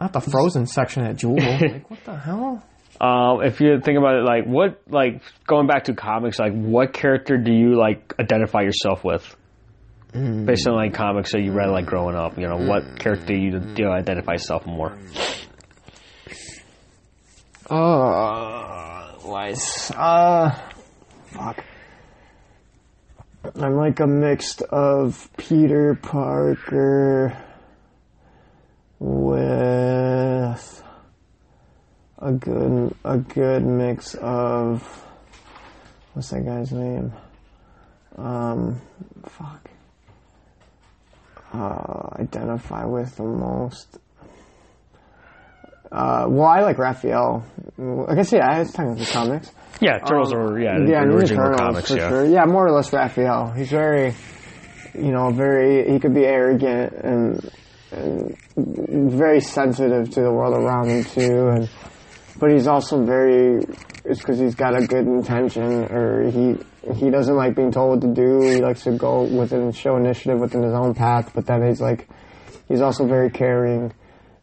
not the frozen section at Jewel. like what the hell? um, if you think about it, like what, like going back to comics, like what character do you like identify yourself with? Based on like comics that you read like growing up, you know, what character do you, do you identify yourself more? Uh, wise. Uh, fuck. I'm like a mix of Peter Parker with a good a good mix of what's that guy's name? Um, fuck. Uh, identify with the most. Uh, well, I like Raphael. I guess yeah, I was talking about the comics. Yeah, Turtles or yeah, yeah, Ninja original Turtles comics. for Yeah, sure. Yeah, more or less Raphael. He's very, you know, very. He could be arrogant and and very sensitive to the world around him too, and but he's also very. It's because he's got a good intention, or he he doesn't like being told what to do. He likes to go within show initiative within his own path, but then he's like, he's also very caring.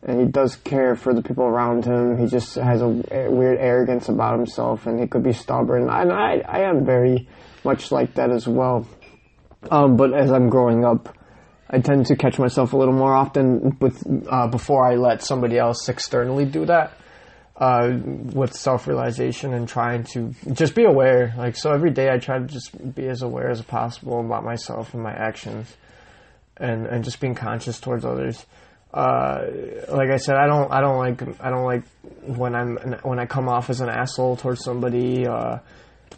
And he does care for the people around him. He just has a, a weird arrogance about himself, and he could be stubborn. And I, I am very much like that as well. Um, but as I'm growing up, I tend to catch myself a little more often with uh, before I let somebody else externally do that. Uh, with self-realization and trying to just be aware. Like so, every day I try to just be as aware as possible about myself and my actions, and and just being conscious towards others. uh, like I said, I don't, I don't like, I don't like when I'm when I come off as an asshole towards somebody, uh,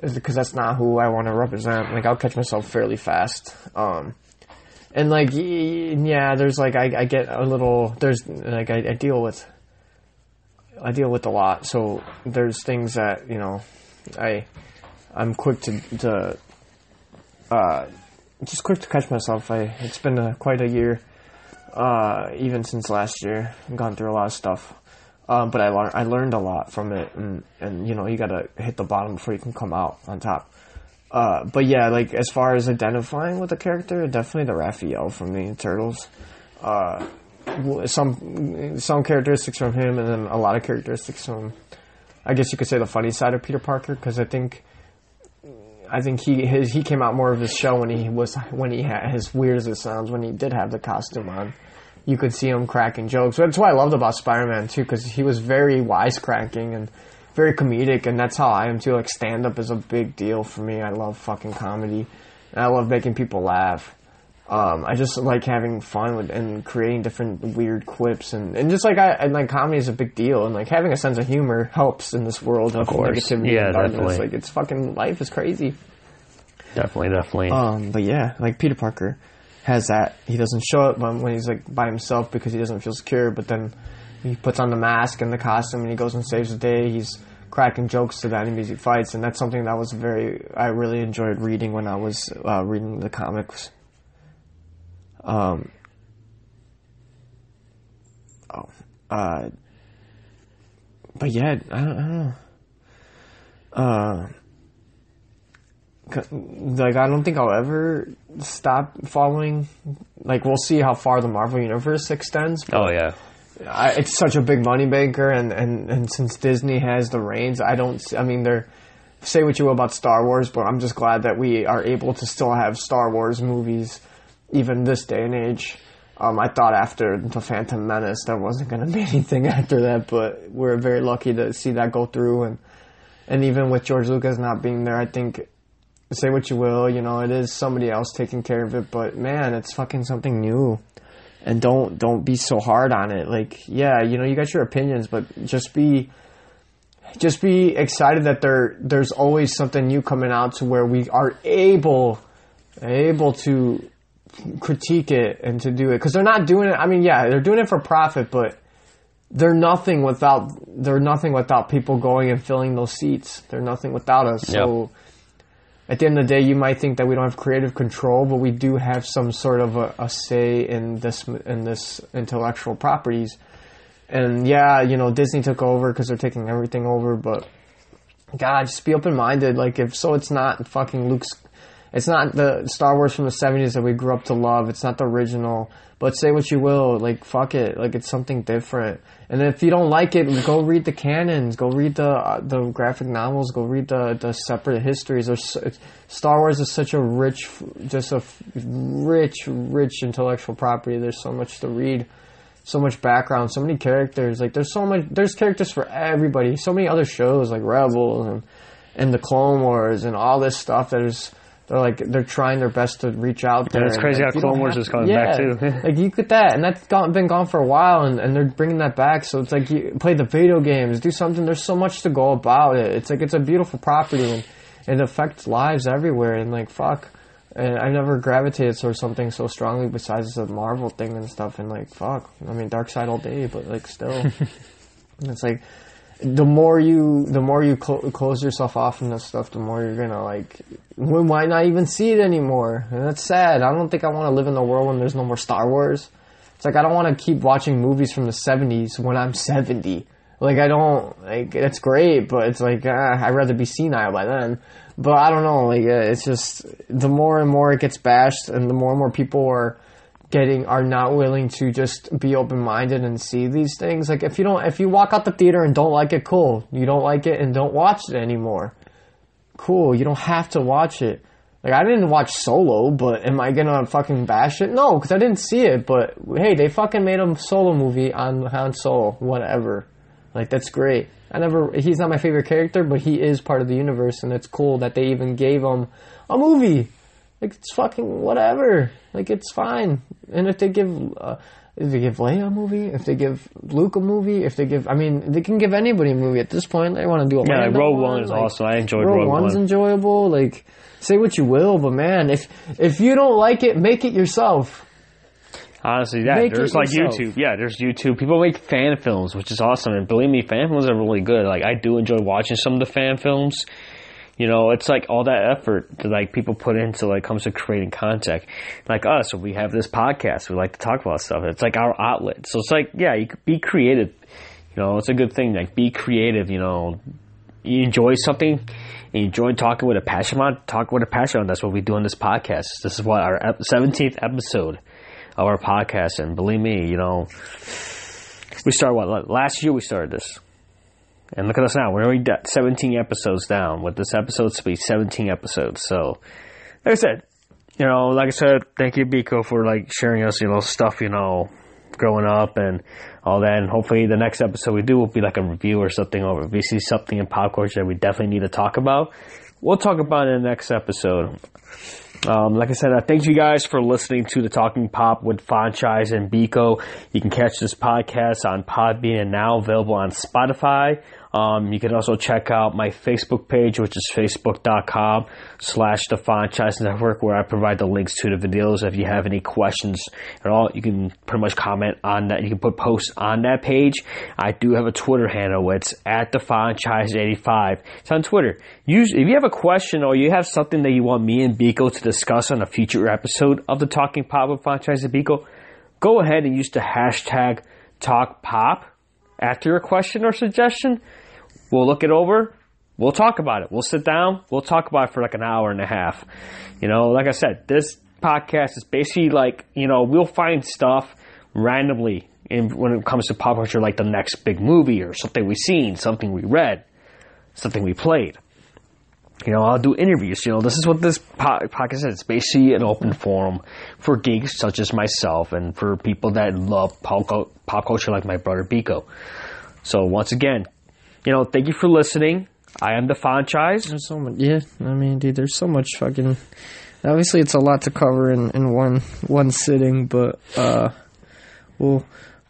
because that's not who I want to represent. Like I'll catch myself fairly fast. Um, and like, yeah, there's like I, I get a little, there's like I, I deal with, I deal with a lot. So there's things that you know, I, I'm quick to to, uh, just quick to catch myself. I it's been a, quite a year uh, even since last year. I've gone through a lot of stuff. Um, but I learned I learned a lot from it, and and you know you gotta hit the bottom before you can come out on top. Uh, but yeah, like as far as identifying with the character, definitely the Raphael from the Turtles. Uh, some some characteristics from him, and then a lot of characteristics from, I guess you could say the funny side of Peter Parker, because I think I think he his, he came out more of his show when he was when he had as weird as it sounds when he did have the costume on. You could see him cracking jokes. That's what I loved about Spider Man too, because he was very wisecracking and very comedic, and that's how I am too. Like stand up is a big deal for me. I love fucking comedy, and I love making people laugh. Um, I just like having fun with and creating different weird quips and, and just like I and like comedy is a big deal and like having a sense of humor helps in this world of, course. negativity Yeah, and darkness. definitely. Like it's fucking life is crazy. Definitely, definitely. Um, but yeah, like Peter Parker has that. He doesn't show up when, when he's like by himself because he doesn't feel secure. But then he puts on the mask and the costume and he goes and saves the day. He's cracking jokes to the enemies he fights, and that's something that was very I really enjoyed reading when I was uh, reading the comics. Um. Oh. Uh. But yeah, I don't, I don't know. Uh like I don't think I'll ever stop following. Like we'll see how far the Marvel universe extends. oh yeah. I, it's such a big moneymaker, and, and and since Disney has the reins, I don't. I mean, they're say what you will about Star Wars, but I'm just glad that we are able to still have Star Wars movies, even this day and age. Um, I thought after the Phantom Menace there wasn't going to be anything after that, but we're very lucky to see that go through, and and even with George Lucas not being there, I think say what you will, you know, it is somebody else taking care of it, but man, it's fucking something new. And don't don't be so hard on it. Like, yeah, you know, you got your opinions, but just be just be excited that there there's always something new coming out to where we are able able to critique it and to do it because they're not doing it. I mean, yeah, they're doing it for profit, but they're nothing without they're nothing without people going and filling those seats. They're nothing without us. So at the end of the day, you might think that we don't have creative control, but we do have some sort of a, a say in this in this intellectual properties. And yeah, you know, Disney took over because they're taking everything over, but God, just be open minded. Like if so, it's not fucking Luke's. It's not the Star Wars from the '70s that we grew up to love. It's not the original. But say what you will, like fuck it, like it's something different. And if you don't like it, go read the canons, go read the uh, the graphic novels, go read the the separate histories. There's Star Wars is such a rich, just a rich, rich intellectual property. There's so much to read so much background, so many characters. Like there's so much there's characters for everybody. So many other shows like Rebels and and the Clone Wars and all this stuff that is they're like they're trying their best to reach out there. it's And, crazy like, how Clone Wars is coming back, too. like you get that, and that's gone, been gone for a while, and, and they're bringing that back. So it's like you play the video games, do something. There's so much to go about it. It's like it's a beautiful property, and it affects lives everywhere. And like fuck, and I never gravitated towards something so strongly besides the Marvel thing and stuff. And like fuck, I mean Dark Side all day, but like still, it's like the more you the more you clo- close yourself off from this stuff, the more you're gonna like. We might not even see it anymore, and that's sad. I don't think I want to live in a world when there's no more Star Wars. It's like I don't want to keep watching movies from the '70s when I'm 70. Like I don't like it's great, but it's like ah, I'd rather be senile by then. But I don't know. Like uh, it's just the more and more it gets bashed, and the more and more people are getting are not willing to just be open minded and see these things. Like if you don't, if you walk out the theater and don't like it, cool. You don't like it and don't watch it anymore. Cool. You don't have to watch it. Like I didn't watch Solo, but am I gonna fucking bash it? No, because I didn't see it. But hey, they fucking made a Solo movie on Han Solo. Whatever. Like that's great. I never. He's not my favorite character, but he is part of the universe, and it's cool that they even gave him a movie. Like it's fucking whatever. Like it's fine. And if they give, uh, if they give Leia a movie, if they give Luke a movie, if they give, I mean, they can give anybody a movie at this point. They want to do a Yeah, like Rogue One is awesome. I enjoyed Rogue Rogue One's One. enjoyable. Like, say what you will, but man, if if you don't like it, make it yourself. Honestly, yeah, Make there's like yourself. YouTube. Yeah, there's YouTube. People make fan films, which is awesome. And believe me, fan films are really good. Like I do enjoy watching some of the fan films. You know, it's like all that effort that like people put into like comes to creating content. Like us, we have this podcast. We like to talk about stuff. It's like our outlet. So it's like, yeah, you be creative. You know, it's a good thing. Like be creative. You know, you enjoy something you enjoy talking with a passion on, talk with a passion on. That's what we do on this podcast. This is what our 17th episode of our podcast. And believe me, you know, we started what last year. We started this, and look at us now. We're already at 17 episodes down. With this episode to be 17 episodes. So, like I said, you know, like I said, thank you, Biko, for like sharing us, you know, stuff, you know, growing up and all that. And hopefully, the next episode we do will be like a review or something. Or if we see something in pop culture that we definitely need to talk about, we'll talk about it in the next episode. Um, like I said, I thank you guys for listening to the Talking Pop with Franchise and Biko. You can catch this podcast on Podbean and now available on Spotify. Um, you can also check out my Facebook page, which is facebook.com slash the franchise network, where I provide the links to the videos. If you have any questions at all, you can pretty much comment on that. You can put posts on that page. I do have a Twitter handle. It's at the franchise85. It's on Twitter. Usually, if you have a question or you have something that you want me and Biko to discuss on a future episode of the Talking Pop with Franchise Biko, go ahead and use the hashtag TalkPop after your question or suggestion. We'll look it over. We'll talk about it. We'll sit down. We'll talk about it for like an hour and a half. You know, like I said, this podcast is basically like, you know, we'll find stuff randomly in, when it comes to pop culture, like the next big movie or something we've seen, something we read, something we played. You know, I'll do interviews. You know, this is what this po- podcast is. It's basically an open forum for geeks such as myself and for people that love pop, pop culture like my brother Biko. So once again, you know, thank you for listening. I am the franchise. There's so much. Yeah, I mean, dude, there's so much fucking. Obviously, it's a lot to cover in, in one one sitting, but uh, we'll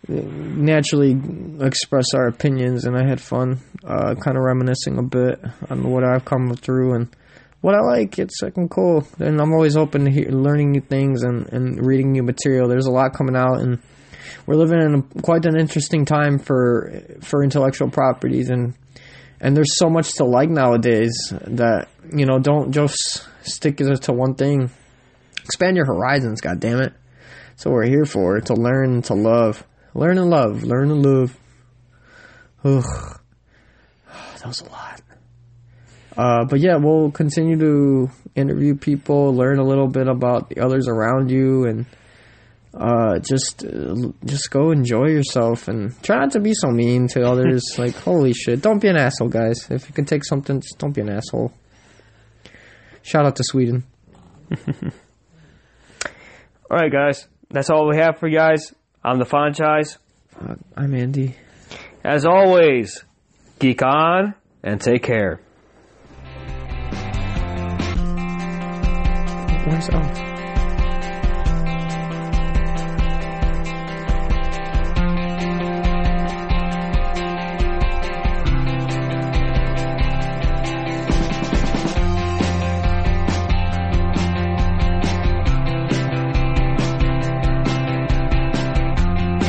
naturally express our opinions, and I had fun, uh, kind of reminiscing a bit on what I've come through and what I like. It's fucking cool, and I'm always open to hear, learning new things and, and reading new material. There's a lot coming out, and we're living in a, quite an interesting time for for intellectual properties and and there's so much to like nowadays that you know don't just stick to one thing expand your horizons god damn it that's what we're here for to learn to love learn and love learn and love Ugh. that was a lot uh, but yeah we'll continue to interview people learn a little bit about the others around you and uh, just uh, just go enjoy yourself and try not to be so mean to others. like, holy shit, don't be an asshole, guys. If you can take something, just don't be an asshole. Shout out to Sweden. All right, guys. That's all we have for you guys. I'm the franchise. Uh, I'm Andy. As always, geek on and take care. Where's?